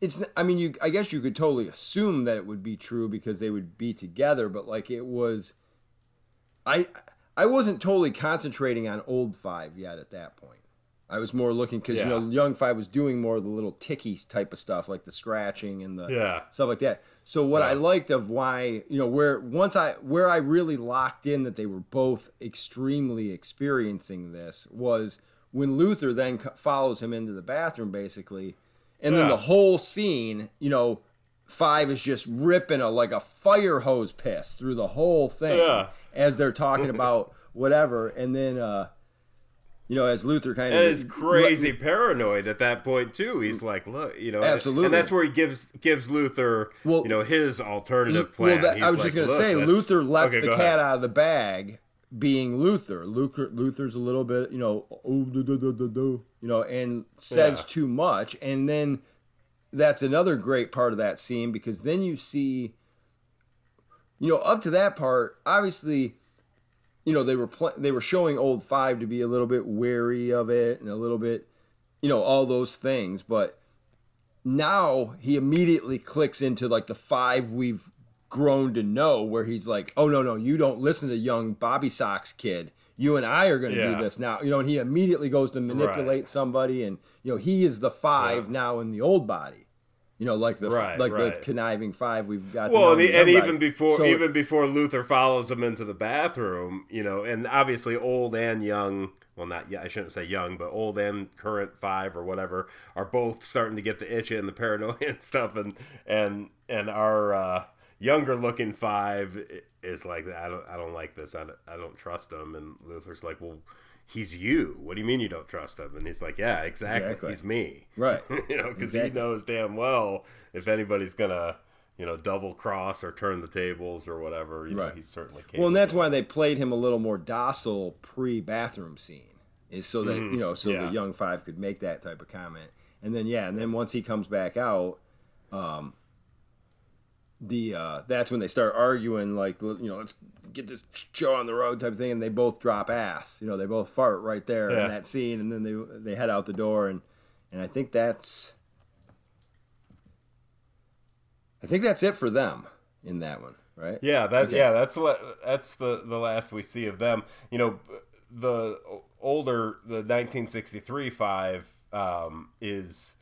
it's. I mean, you. I guess you could totally assume that it would be true because they would be together, but like it was. I I wasn't totally concentrating on old five yet at that point. I was more looking because yeah. you know young five was doing more of the little ticky type of stuff like the scratching and the yeah. stuff like that. So what yeah. I liked of why you know where once I where I really locked in that they were both extremely experiencing this was when Luther then follows him into the bathroom basically, and yeah. then the whole scene, you know, five is just ripping a like a fire hose piss through the whole thing yeah. as they're talking about whatever, and then uh you know, as Luther kind of and is crazy paranoid at that point too. He's like, look, you know, absolutely, and that's where he gives gives Luther, well, you know, his alternative plan. Well, that, I was like, just going to say, Luther lets okay, the cat ahead. out of the bag, being Luther. Luther Luther's a little bit, you know, oh, you know, and says yeah. too much, and then that's another great part of that scene because then you see, you know, up to that part, obviously you know they were pl- they were showing old five to be a little bit wary of it and a little bit you know all those things but now he immediately clicks into like the five we've grown to know where he's like oh no no you don't listen to young bobby sox kid you and i are going to yeah. do this now you know and he immediately goes to manipulate right. somebody and you know he is the five yeah. now in the old body you know, like the right, like right. the conniving five we've got. Well, and, and even before so, even before Luther follows him into the bathroom, you know, and obviously old and young. Well, not I shouldn't say young, but old and current five or whatever are both starting to get the itch and the paranoia and stuff, and and and our uh, younger looking five is like, I don't I don't like this. I don't, I don't trust him. And Luther's like, well he's you. What do you mean you don't trust him? And he's like, yeah, exactly. exactly. He's me. Right. you know, because exactly. he knows damn well if anybody's gonna, you know, double cross or turn the tables or whatever. You right. know, he's certainly capable. Well, and that's why they played him a little more docile pre bathroom scene, is so that mm-hmm. you know, so yeah. the young five could make that type of comment. And then yeah, and then once he comes back out, um, the uh, that's when they start arguing like you know let's get this show on the road type of thing and they both drop ass you know they both fart right there yeah. in that scene and then they they head out the door and and I think that's I think that's it for them in that one, right? Yeah, that Okay. yeah, that's what that's the the last we see of them. You know, the older the 1963 five um, is,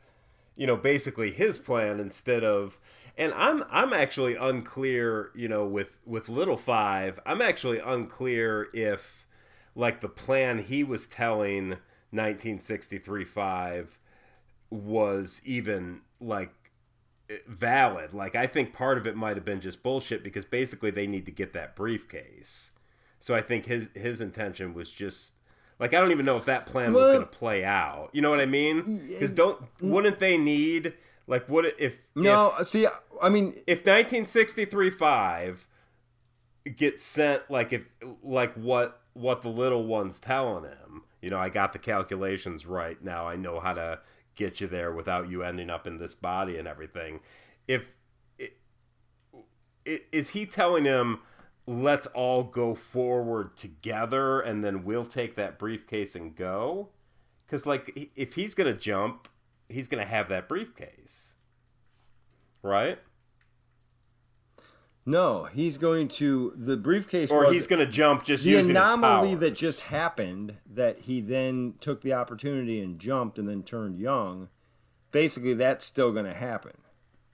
you know, basically his plan instead of. And I'm I'm actually unclear, you know, with with little five. I'm actually unclear if, like, the plan he was telling 1963 five was even like valid. Like I think part of it might have been just bullshit because basically they need to get that briefcase. So I think his his intention was just like I don't even know if that plan was going to play out. You know what I mean? Because don't wouldn't they need like what if No, if, see, I mean, if 1963 five gets sent like if like what what the little one's telling him you know i got the calculations right. Now i know how to get you there without you ending up in this body and everything. If it, it, is he telling him let's all go forward together and then we'll take that briefcase and go? Because like if he's gonna jump he's gonna have that briefcase right no, he's going to the briefcase, or he's going to jump just the anomaly that just happened that he then took the opportunity and jumped and then turned young. Basically, that's still going to happen.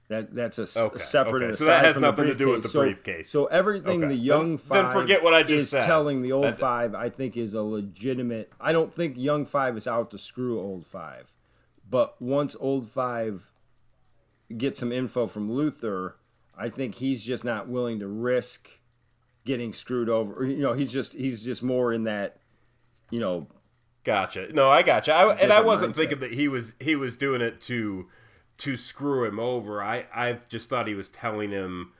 That that's a, Okay, separate. okay. So that has nothing to do with the briefcase. So, everything Okay. the young Then- then five forget what I just is said. telling the old That's- five, I think, is a legitimate. I don't think young five is out to screw old five, but once old five gets some info from Luther, I think he's just not willing to risk getting screwed over. You know, he's just he's just more in that, you know, Gotcha. No, I gotcha. I, and I wasn't mindset. thinking that he was he was doing it to to screw him over. I I just thought he was telling him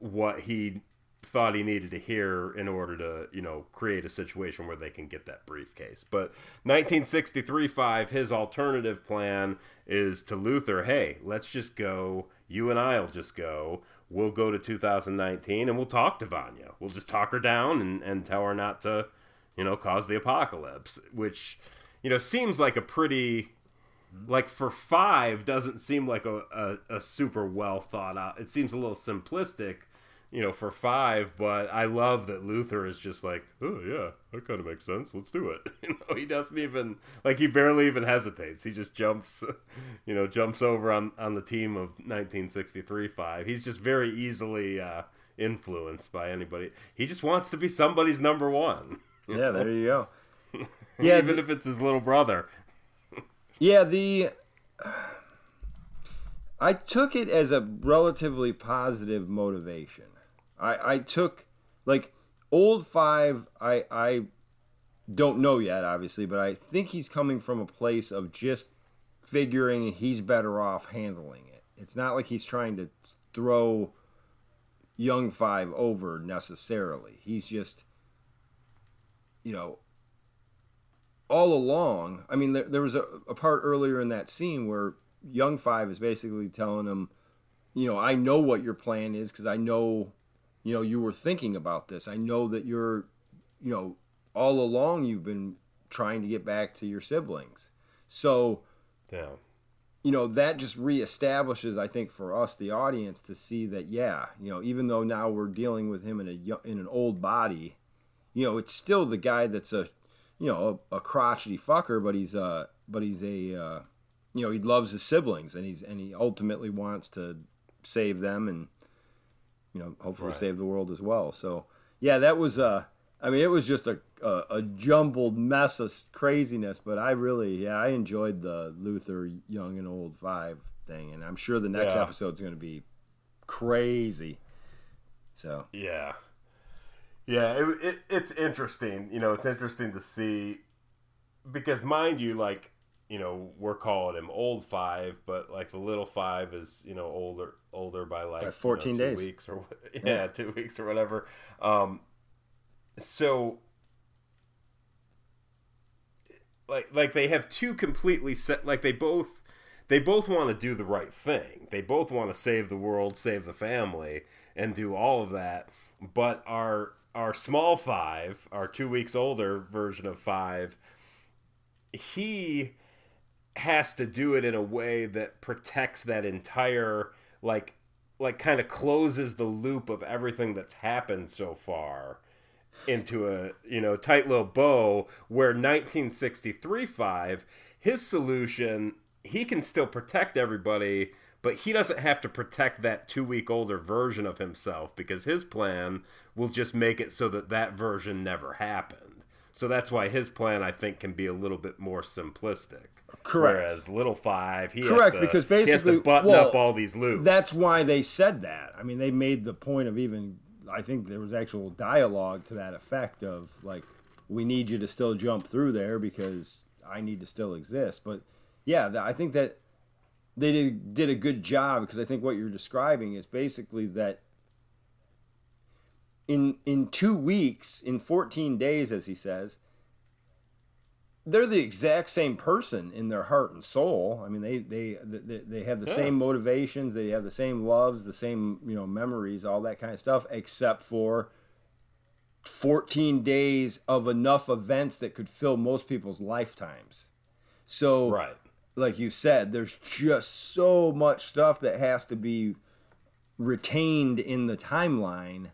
what he thought he needed to hear in order to you know create a situation where they can get that briefcase. But 1963 five, his alternative plan is to Luther. Hey, let's just go. You and I'll just go. We'll go to 2019 and we'll talk to Vanya. We'll just talk her down and, and tell her not to you know, cause the apocalypse, which, you know, seems like a pretty, like for five, doesn't seem like a, a, a super well thought out. It seems a little simplistic, you know, for five, but I love that Luther is just like, oh, yeah, that kind of makes sense. Let's do it. You know, he doesn't even, like, he barely even hesitates. He just jumps, you know, jumps over on, on the team of 1963 five. He's just very easily, uh, influenced by anybody. He just wants to be somebody's number one. yeah, there you go. Yeah, even if it's his little brother. Yeah, the I took it as a relatively positive motivation. I I took like old five. I I don't know yet, obviously, but I think he's coming from a place of just figuring he's better off handling it. It's not like he's trying to throw young five over necessarily. He's just you know all along, I mean, there, there was a, a part earlier in that scene where Young Five is basically telling him, you know, I know what your plan is because I know, you know, you were thinking about this. I know that you're, you know, all along you've been trying to get back to your siblings. So, Yeah. you know, that just reestablishes, I think, for us, the audience, to see that, yeah, you know, even though now we're dealing with him in a in an old body, you know, it's still the guy that's a, you know, a, a crotchety fucker, but he's uh, but he's a, uh, you know, he loves his siblings, and he's and he ultimately wants to save them, and you know, hopefully Right. save the world as well. So, yeah, that was uh. I mean, it was just a, a, a jumbled mess of craziness, but I really, yeah, I enjoyed the Luther Young and Old Five thing, and I'm sure the next Yeah. episode's going to be crazy. So, Yeah. Yeah, it, it, it's interesting. You know, it's interesting to see because, mind you, like, you know, we're calling him old five, but like the little five is, you know, older older by like By you know, 14 two days. weeks or yeah, Yeah. two weeks or whatever. Um, so like like they have two completely set like they both they both want to do the right thing. They both want to save the world, save the family, and do all of that. But our our small five, our two weeks older version of five, he has to do it in a way that protects that entire like like kind of closes the loop of everything that's happened so far into a you know tight little bow where 1963 5 his solution he can still protect everybody but he doesn't have to protect that two week older version of himself because his plan will just make it so that that version never happened. So that's why his plan i think can be a little bit more simplistic Correct. whereas little five he Correct, has to, because he has basically- to button well, up all these loops That's why they said that. I mean, they made the point of even. I think there was actual dialogue to that effect of like, we need you to still jump through there because I need to still exist. But yeah, I think that they did, did a good job because I think what you're describing is basically that in in two weeks, in 14 days, as he says, they're the exact same person in their heart and soul. I mean, they they they, they have the Yeah. same motivations, they have the same loves, the same you know memories, all that kind of stuff, except for 14 days of enough events that could fill most people's lifetimes. So, right like you said, there's just so much stuff that has to be retained in the timeline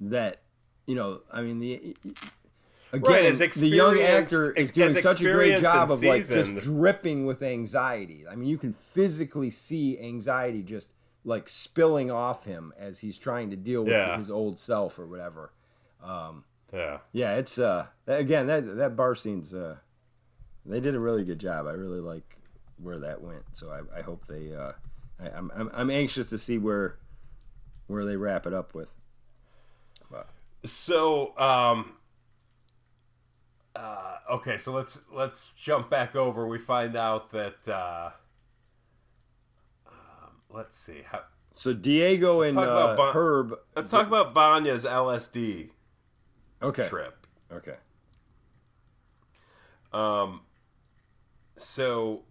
that you know. I mean, the again, Right, the young actor is doing such a great job of like just dripping with anxiety. I mean, you can physically see anxiety just like spilling off him as he's trying to deal with Yeah. his old self or whatever. yeah Yeah, it's uh again that that bar scene's uh they did a really good job. I really like where that went. So I, I hope they uh I, I'm, I'm I'm anxious to see where where they wrap it up with. So, um, uh, okay, so let's let's jump back over. We find out that uh, um, let's see. How, So Diego and uh, Von- Herb. let's talk about Vanya's LSD Okay. trip. Okay. Um, so,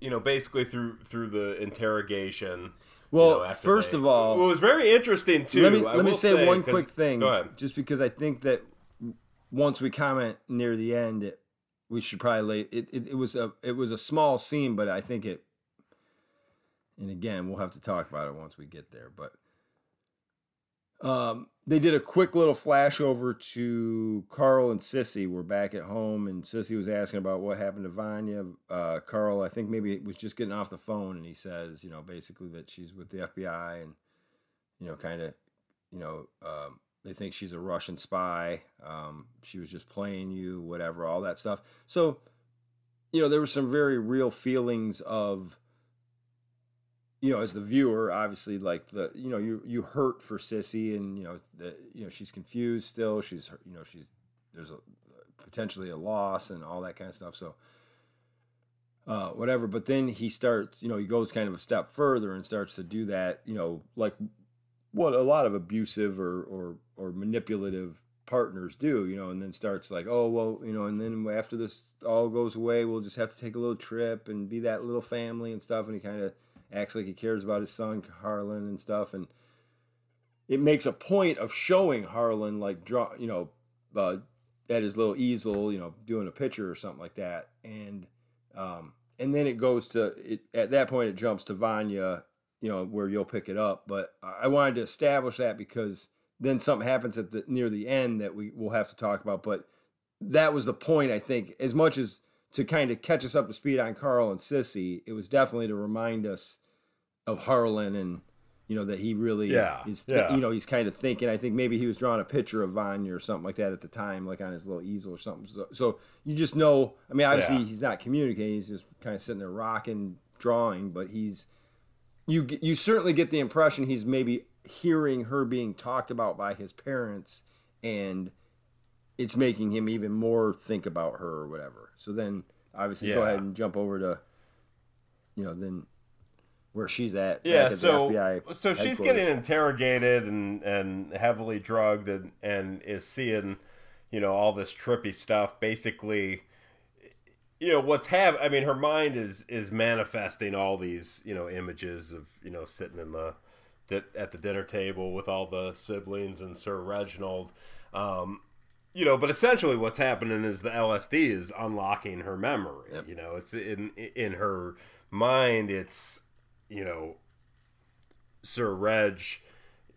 you know, basically through through the interrogation. Well, you know, first they- of all, it was very interesting too. let me let me will say, one quick thing. Go ahead. Just because I think that once we comment near the end, it, we should probably lay it, it. It was a it was a small scene, but I think it. And again, we'll have to talk about it once we get there. But um, they did a quick little flash over to Carl and Sissy. We're back at home, and Sissy was asking about what happened to Vanya. Uh, Carl, I think maybe was just getting off the phone, and he says, you know, basically that she's with the FBI, and you know, kind of, you know, um, they think she's a Russian spy. Um, she was just playing you, whatever, all that stuff. So, you know, there were some very real feelings of, you know, as the viewer, obviously, like the, you know, you you hurt for Sissy, and you know, you know, she's confused still. She's, you know, she's there's a potentially a loss and all that kind of stuff. So, uh, whatever. But then he starts, you know, he goes kind of a step further and starts to do that, you know, like what a lot of abusive or or or manipulative partners do, you know, and then starts like, oh well, you know, and then after this all goes away, we'll just have to take a little trip and be that little family and stuff. And he kind of acts like he cares about his son Harlan and stuff, and it makes a point of showing Harlan like draw, you know, uh, at his little easel, you know, doing a picture or something like that, and um, and then it goes to it, at that point it jumps to Vanya, you know, where you'll pick it up. But I wanted to establish that because then something happens at the near the end that we will have to talk about. But that was the point, I think, as much as to kind of catch us up to speed on Carl and Sissy, it was definitely to remind us of Harlan and you know that he really Yeah, is yeah. you know he's kind of thinking I think maybe he was drawing a picture of Vanya or something like that at the time like on his little easel or something so, so you just know I mean obviously Yeah. he's not communicating he's just kind of sitting there rocking drawing but he's you you certainly get the impression he's maybe hearing her being talked about by his parents and it's making him even more think about her or whatever. So then obviously go ahead and jump over to you know then where she's at Yeah, at the so FBI so she's getting interrogated and and heavily drugged and and is seeing, you know, all this trippy stuff. Basically, you know what's hap- I mean, her mind is is manifesting all these you know images of you know sitting in the that at the dinner table with all the siblings and Sir Reginald. Um, you know, but essentially what's happening is the LSD is unlocking her memory. You know, it's in in her mind. It's you know Sir Reg,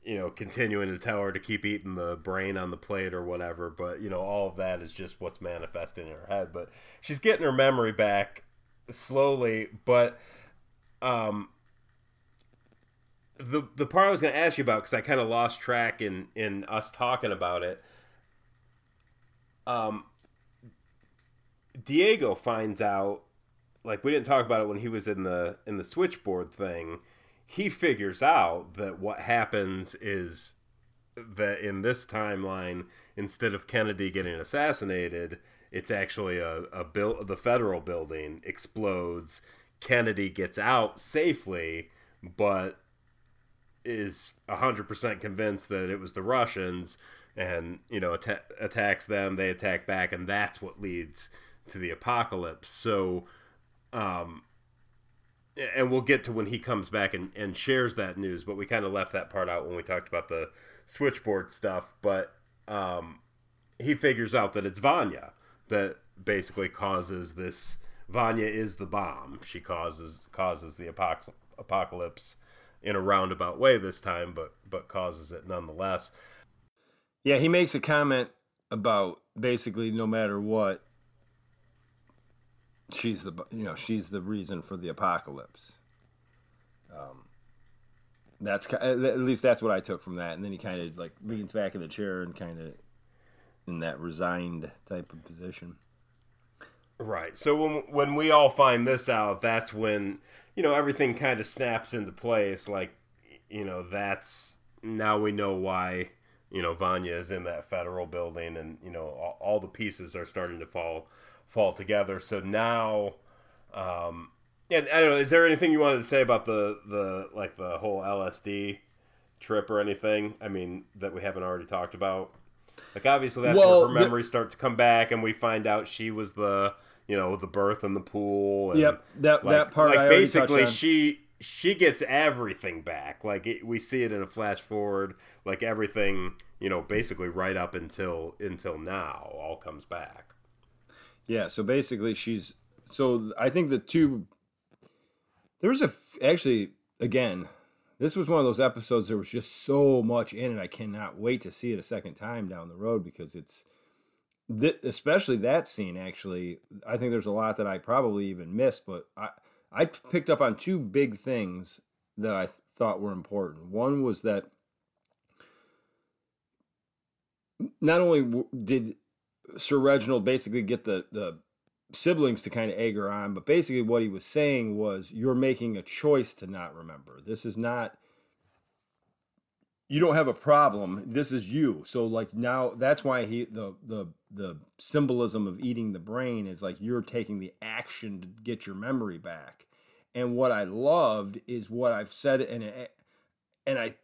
you know, continuing to tell her to keep eating the brain on the plate or whatever. But you know, all of that is just what's manifesting in her head. But she's getting her memory back slowly. But um, the the part I was going to ask you about because I kind of lost track in in us talking about it. Um, Diego finds out, like we didn't talk about it when he was in the in the switchboard thing. He figures out that what happens is that in this timeline, instead of Kennedy getting assassinated, it's actually a, a bill the federal building explodes. Kennedy gets out safely, but is 100% convinced that it was the Russians and, you know, att- attacks them, they attack back, and that's what leads to the apocalypse. So, um, and we'll get to when he comes back and, and shares that news, but we kind of left that part out when we talked about the switchboard stuff. But um, he figures out that it's Vanya that basically causes this. Vanya is the bomb. She causes causes the apocalypse in a roundabout way this time, but but causes it nonetheless. Yeah, he makes a comment about basically no matter what, she's the you know she's the reason for the apocalypse. Um, that's at least that's what I took from that, and then he kind of like leans back in the chair and kind of in that resigned type of position. Right. So when when we all find this out, that's when you know everything kind of snaps into place. Like you know that's now we know why you know Vanya is in that federal building, and you know all, all the pieces are starting to fall fall together. So now, um, yeah, I don't know. Is there anything you wanted to say about the the like the whole LSD trip or anything? I mean that we haven't already talked about. Like obviously that's well, where her memories the, start to come back, and we find out she was the you know the birth in the pool. And yep, that like, that part. Like basically, she she gets everything back. Like it, we see it in a flash forward. Like everything, you know, basically right up until until now, all comes back. Yeah. So basically, she's. So I think the two. There was a actually again. This was one of those episodes. There was just so much in it. I cannot wait to see it a second time down the road because it's th- especially that scene actually i think there's a lot that i probably even missed but i i picked up on two big things that i th- thought were important one was that not only did sir reginald basically get the the siblings to kind of egg her on but basically what he was saying was you're making a choice to not remember. This is not you don't have a problem. This is you. So like now that's why he the the the symbolism of eating the brain is like you're taking the action to get your memory back. And what i loved is what i've said and and i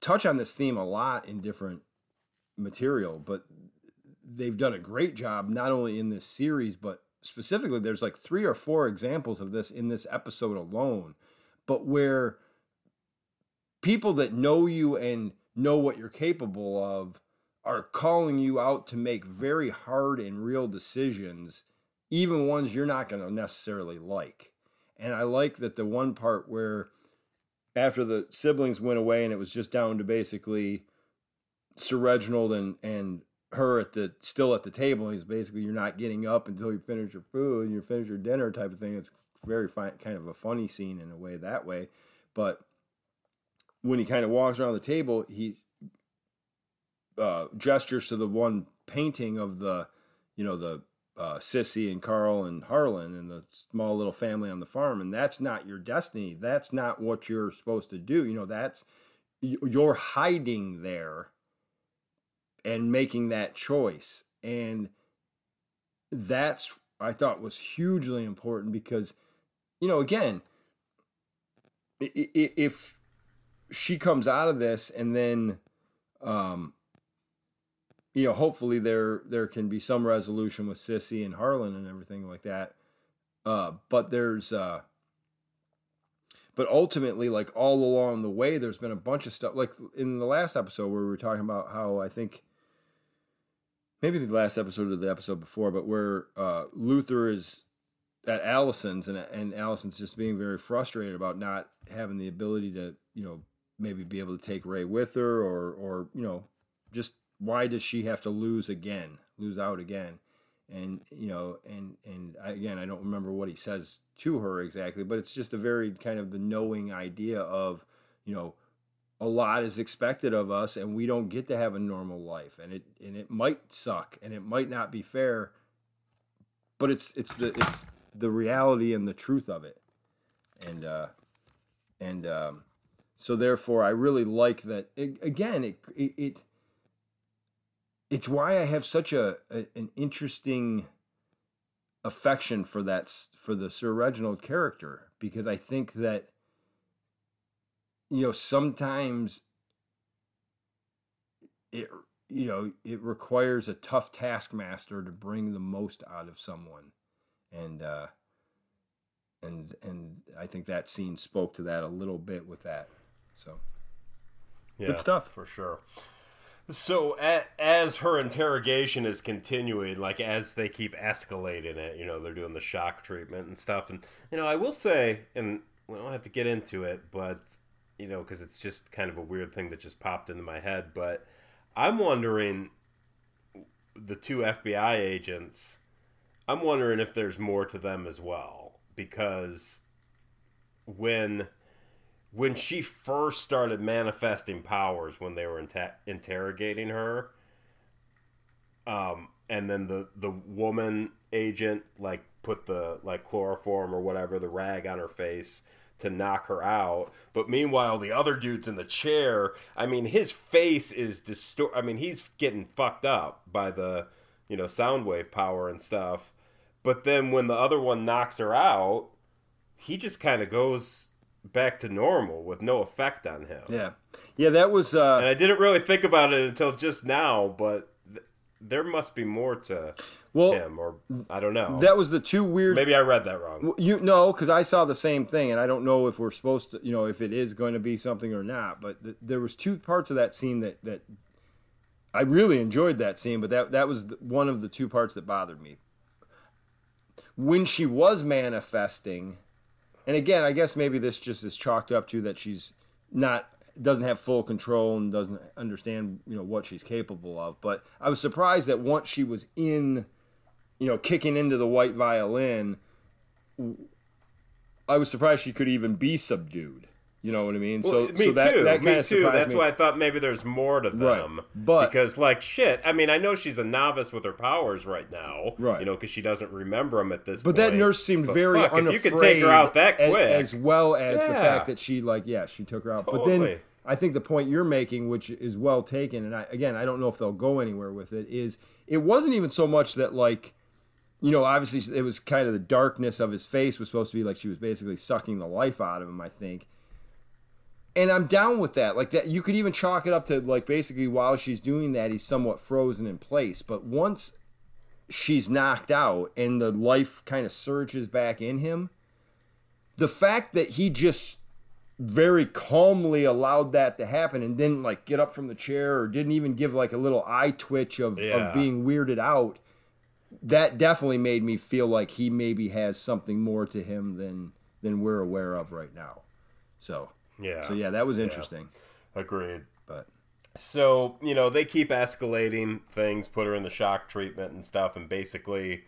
touch on this theme a lot in different material but they've done a great job not only in this series but specifically there's like three or four examples of this in this episode alone but where people that know you and know what you're capable of are calling you out to make very hard and real decisions, even ones you're not going to necessarily like. And I like that the one part where after the siblings went away and it was just down to basically Sir Reginald and, and her at the still at the table. He's basically you're not getting up until you finish your food you finish your dinner type of thing. It's very fine, kind of a funny scene in a way that way. But when he kind of walks around the table, he uh, gestures to the one painting of the, you know, the uh, Sissy and Carl and Harlan and the small little family on the farm, and that's not your destiny. That's not what you're supposed to do. You know, that's you're hiding there and making that choice, and that's I thought was hugely important because, you know, again, if she comes out of this and then um you know hopefully there there can be some resolution with sissy and harlan and everything like that. Uh but there's uh but ultimately like all along the way there's been a bunch of stuff like in the last episode where we were talking about how i think maybe the last episode or the episode before but where uh luther is at Allison's and and Allison's just being very frustrated about not having the ability to you know maybe be able to take Ray with her or or you know just why does she have to lose again lose out again? And you know and and again I don't remember what he says to her exactly but it's just a very kind of the knowing idea of you know a lot is expected of us and we don't get to have a normal life and it and it might suck and it might not be fair but it's it's the it's the reality and the truth of it. And uh and um so therefore i really like that it, again it, it it it's why i have such a, a an interesting affection for that for the sir reginald character because i think that you know sometimes it you know it requires a tough taskmaster to bring the most out of someone. And uh and and i think that scene spoke to that a little bit with that. So yeah, good stuff. for sure. So as her interrogation is continuing like as they keep escalating it you know they're doing the shock treatment and stuff and you know i will say and we don't have to get into it but you know because it's just kind of a weird thing that just popped into my head but i'm wondering the two fbi agents i'm wondering if there's more to them as well because when when she first started manifesting powers when they were inter- interrogating her um and then the the woman agent like put the like chloroform or whatever the rag on her face to knock her out but meanwhile the other dude's in the chair i mean his face is distort i mean he's getting fucked up by the you know sound wave power and stuff but then when the other one knocks her out he just kind of goes back to normal with no effect on him. Yeah, yeah, that was. Uh, and I didn't really think about it until just now, but there must be more to well, him, or I don't know. That was the two weird. Maybe I read that wrong. You know, because I saw the same thing, and I don't know if we're supposed to, you know, if it is going to be something or not. But th- there was two parts of that scene that that I really enjoyed that scene, but that that was one of the two parts that bothered me. When she was manifesting and again, I guess maybe this just is chalked up to that she's not doesn't have full control and doesn't understand you know what she's capable of. But I was surprised that once she was in, you know, kicking into the white violin, I was surprised she could even be subdued. You know what I mean? Well, so, me so that, too. That me too. That's me. why I thought maybe there's more to them. Right. But because like shit, I mean, I know she's a novice with her powers right now. Right. You know, because she doesn't remember them at this. Point. But point. that nurse seemed but very fuck, unafraid. If you could take her out that quick, as, as well as yeah. the fact that she like, yeah, she took her out. Totally. But then I think the point you're making, which is well taken, and I, again, I don't know if they'll go anywhere with it, is it wasn't even so much that like you know, obviously it was kind of the darkness of his face was supposed to be like she was basically sucking the life out of him, I think and I'm down with that. Like that, you could even chalk it up to like basically while she's doing that, he's somewhat frozen in place. But once she's knocked out and the life kind of surges back in him, the fact that he just very calmly allowed that to happen and didn't like get up from the chair or didn't even give like a little eye twitch of, yeah. of being weirded out that definitely made me feel like he maybe has something more to him than than we're aware of right now so yeah. So yeah, that was interesting. Yeah. Agreed. But so you know they keep escalating things, put her in the shock treatment and stuff, and basically,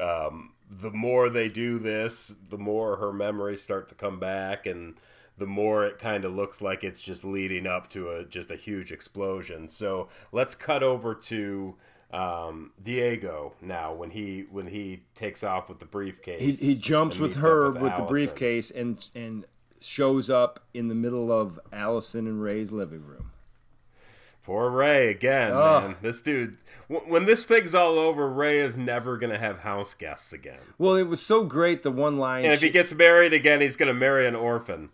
um, the more they do this, the more her memories start to come back, and the more it kind of looks like it's just leading up to a just a huge explosion. So let's cut over to um, Diego now when he when he takes off with the briefcase. He, he jumps with her with, with the briefcase and and shows up in the middle of Allison and Ray's living room. Poor Ray again, oh. man. This dude, when this thing's all over, Ray is never gonna have house guests again. Well, it was so great the one line. And if he gets married again, he's gonna marry an orphan.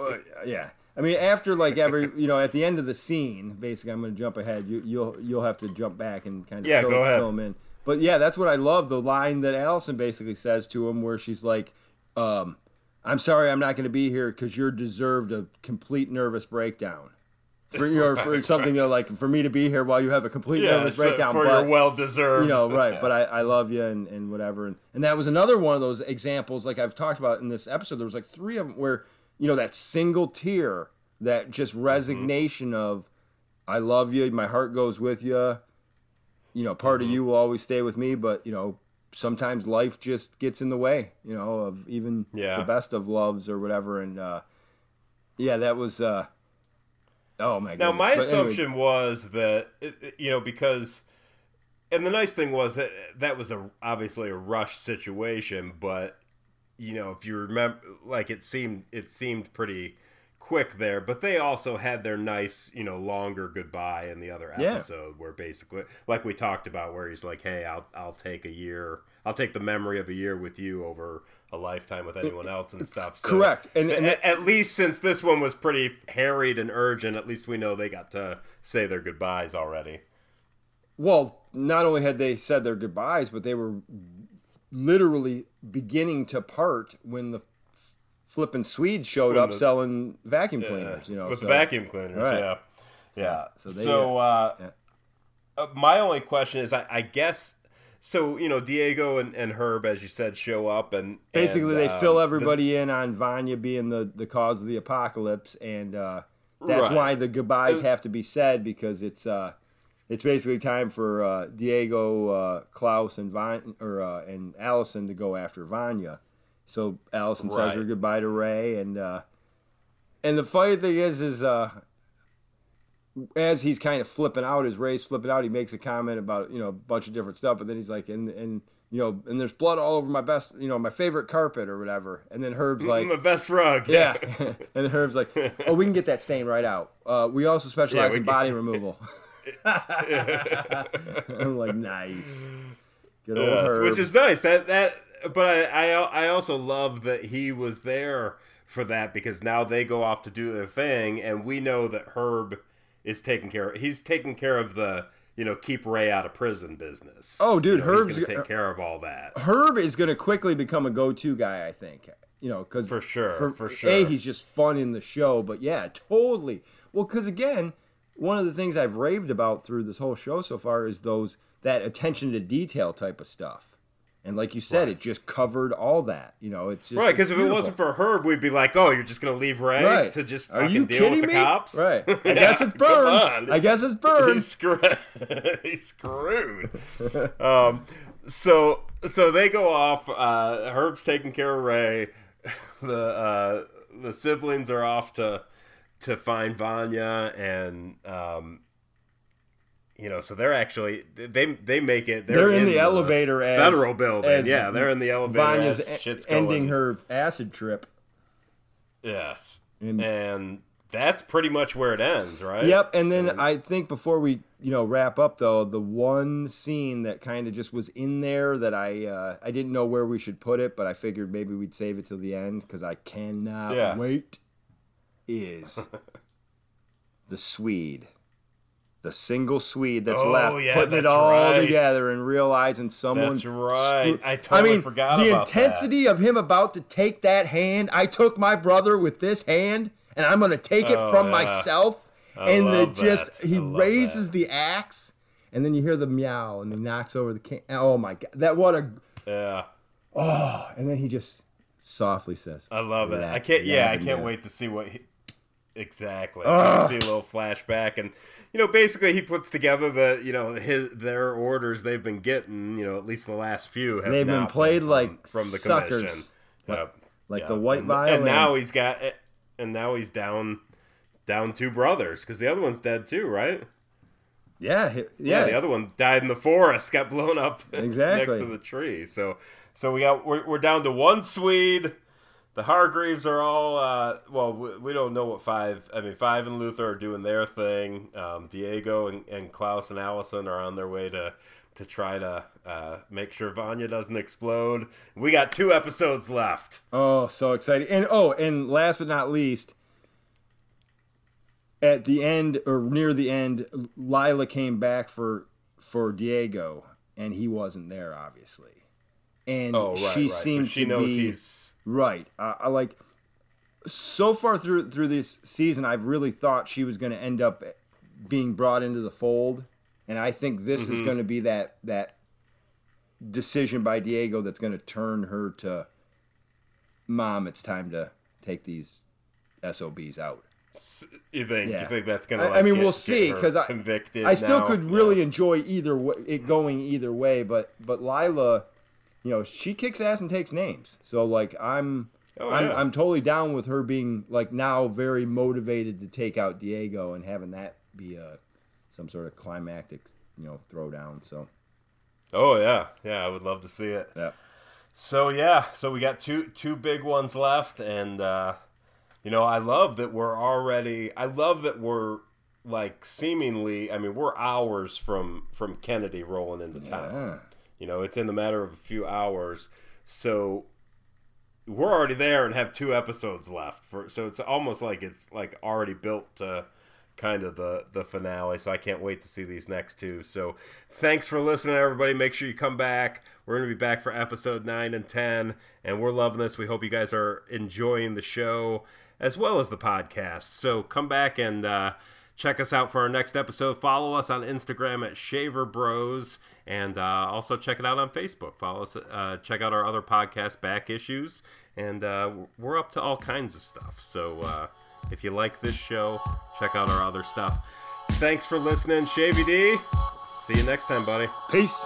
Uh, yeah, I mean, after like every, you know, at the end of the scene, basically, I'm gonna jump ahead. You, will you'll have to jump back and kind of yeah, fill, go ahead. film in. But yeah, that's what I love. The line that Allison basically says to him, where she's like, um, I'm sorry I'm not going to be here because you're deserved a complete nervous breakdown. for you know, for something like for me to be here while you have a complete Yeah, nervous breakdown. for but, your well deserved. you know, right. But I, I love you and, and whatever. And, and that was another one of those examples, like I've talked about in this episode. There was like three of them where, you know, that single tear, that just resignation of, I love you, my heart goes with you. You know, part of you will always stay with me, but, you know, sometimes life just gets in the way, you know, of even Yeah. the best of loves or whatever. And, uh, yeah, that was, uh, oh my god. Now, my assumption was that you know because, and the nice thing was that that was a obviously a rush situation, but you know if you remember, like it seemed it seemed pretty quick there, but they also had their nice you know longer goodbye in the other episode Yeah. where basically like we talked about where he's like, hey, I'll I'll take a year. I'll take the memory of a year with you over a lifetime with anyone uh, else and stuff. So, Correct. And- and at, at least since this one was pretty harried and urgent, at least we know they got to say their goodbyes already. Well, not only had they said their goodbyes, but they were literally beginning to part when the flipping Swede showed up the- selling vacuum cleaners. You know, with so- vacuum cleaners, Right. yeah, yeah. So So, uh, yeah. uh, my only question is, I, I guess, so you know, Diego and, and Herb, as you said, show up and basically and, they um, fill the- everybody in on Vanya being the the cause of the apocalypse, and uh, that's Right. why the goodbyes Uh, have to be said because it's uh, it's basically time for uh, Diego, uh, Klaus, and Van or uh, and Allison to go after Vanya. So Allison says her goodbye to Ray, and uh, and the funny thing is, is uh, as he's kind of flipping out, as Ray's flipping out, he makes a comment about you know a bunch of different stuff, but then he's like, and and you know, and there's blood all over my best, you know, my favorite carpet or whatever, and then Herb's like, my best rug. yeah, and Herb's like, oh, we can get that stain right out. Uh, we also specialize we in body removal. I'm like, nice, good old Yes, Herb. which is nice. That that, but I, I I also love that he was there for that because now they go off to do their thing, and we know that Herb is taking care. of He's taking care of the you know keep Ray out of prison business. Oh, dude, You know, Herb's- gonna take care of all that. Herb is going to quickly become a go-to guy, I think. You know, because For sure, for A, sure. he's just fun in the show, but yeah, totally. Well, because again, one of the things I've raved about through this whole show so far is those that attention to detail type of stuff, and like you said, it just covered all that. You know, it's just Right, because if it wasn't for Herb, we'd be like, "Oh, you're just gonna leave Ray right to just are fucking you deal with the me? cops?" Right, I Yeah, guess it's burned. I guess it's burned. He's screwed. He's screwed. um, so so they go off. Uh, Herb's taking care of Ray. The uh, the siblings are off to to find Vanya, and um, you know, so they're actually they they make it. They're, They're in, the, elevator as federal building. yeah, they're in the elevator. Vanya's as ending her acid trip. Yes, And- and that's pretty much where it ends, right? Yep, and then I think before we you know wrap up though, the one scene that kind of just was in there that I uh, I didn't know where we should put it, but I figured maybe we'd save it till the end because I cannot Yeah. wait. Is the Swede, the single Swede that's Oh, left, yeah, putting it that's all right. together and realizing someone's right. I totally mean, forgot the about that. The intensity of him about to take that hand. I took my brother with this hand, and I'm going to take it Oh, from yeah. myself. I and the just that. he raises that. the axe, and then you hear the meow, and he knocks over the can. Oh my god, that what a Yeah. oh! And then he just softly says, I love it. I can't. Yeah, I can't wait to see what. He, exactly. So you see a little flashback, and you know, basically, he puts together the you know his their orders they've been getting. You know, at least the last few have They've been played from, like from the suckers. commission. Like- Yep. like Yep. the white and, violin. And now he's got. And now he's down, down two brothers because the other one's dead too, right? "Yeah, Yeah, yeah." the other one died in the forest, got blown up Exactly. next to the tree. So, so we got we're, we're down to one Swede. The Hargreaves are all uh, well. We, we don't know what five. I mean, five and Luther are doing their thing. Um, Diego and, and Klaus and Allison are on their way to to try to uh, make sure Vanya doesn't explode. We got two episodes left. Oh, so exciting. And oh, and last but not least, at the end or near the end, Lila came back for for Diego and he wasn't there obviously. And Oh, right, she right. seemed so she to knows be he's right. I I like so far through through this season, I've really thought she was going to end up being brought into the fold, and I think this mm-hmm. is going to be that that decision by Diego that's going to turn her to mom. It's time to take these SOBs out. You think? Yeah. You think that's gonna? Like, I mean, get, we'll see because I convicted. I still now? could really yeah. enjoy either way, it going either way. But but Lila, you know, she kicks ass and takes names. So like I'm. Oh, I'm, yeah. I'm totally down with her being like now very motivated to take out Diego and having that be a some sort of climactic you know throwdown. So. Oh yeah, yeah, I would love to see it. Yeah. So yeah, so we got two two big ones left, and uh, you know, I love that we're already. I love that we're like seemingly. I mean, we're hours from from Kennedy rolling into town. You know, it's in the matter of a few hours. So we're already there and have two episodes left. For so it's almost like it's like already built to kind of the the finale. So I can't wait to see these next two. So thanks for listening, everybody. Make sure you come back. We're gonna be back for episode nine and ten, and we're loving this. We hope you guys are enjoying the show as well as the podcast. So come back and uh, check us out for our next episode. Follow us on Instagram at Shaver Bros, and uh, also check it out on Facebook. Follow us. Uh, check out our other podcast, Back Issues, and uh, we're up to all kinds of stuff. So uh, if you like this show, check out our other stuff. Thanks for listening, Shavy D. See you next time, buddy. Peace.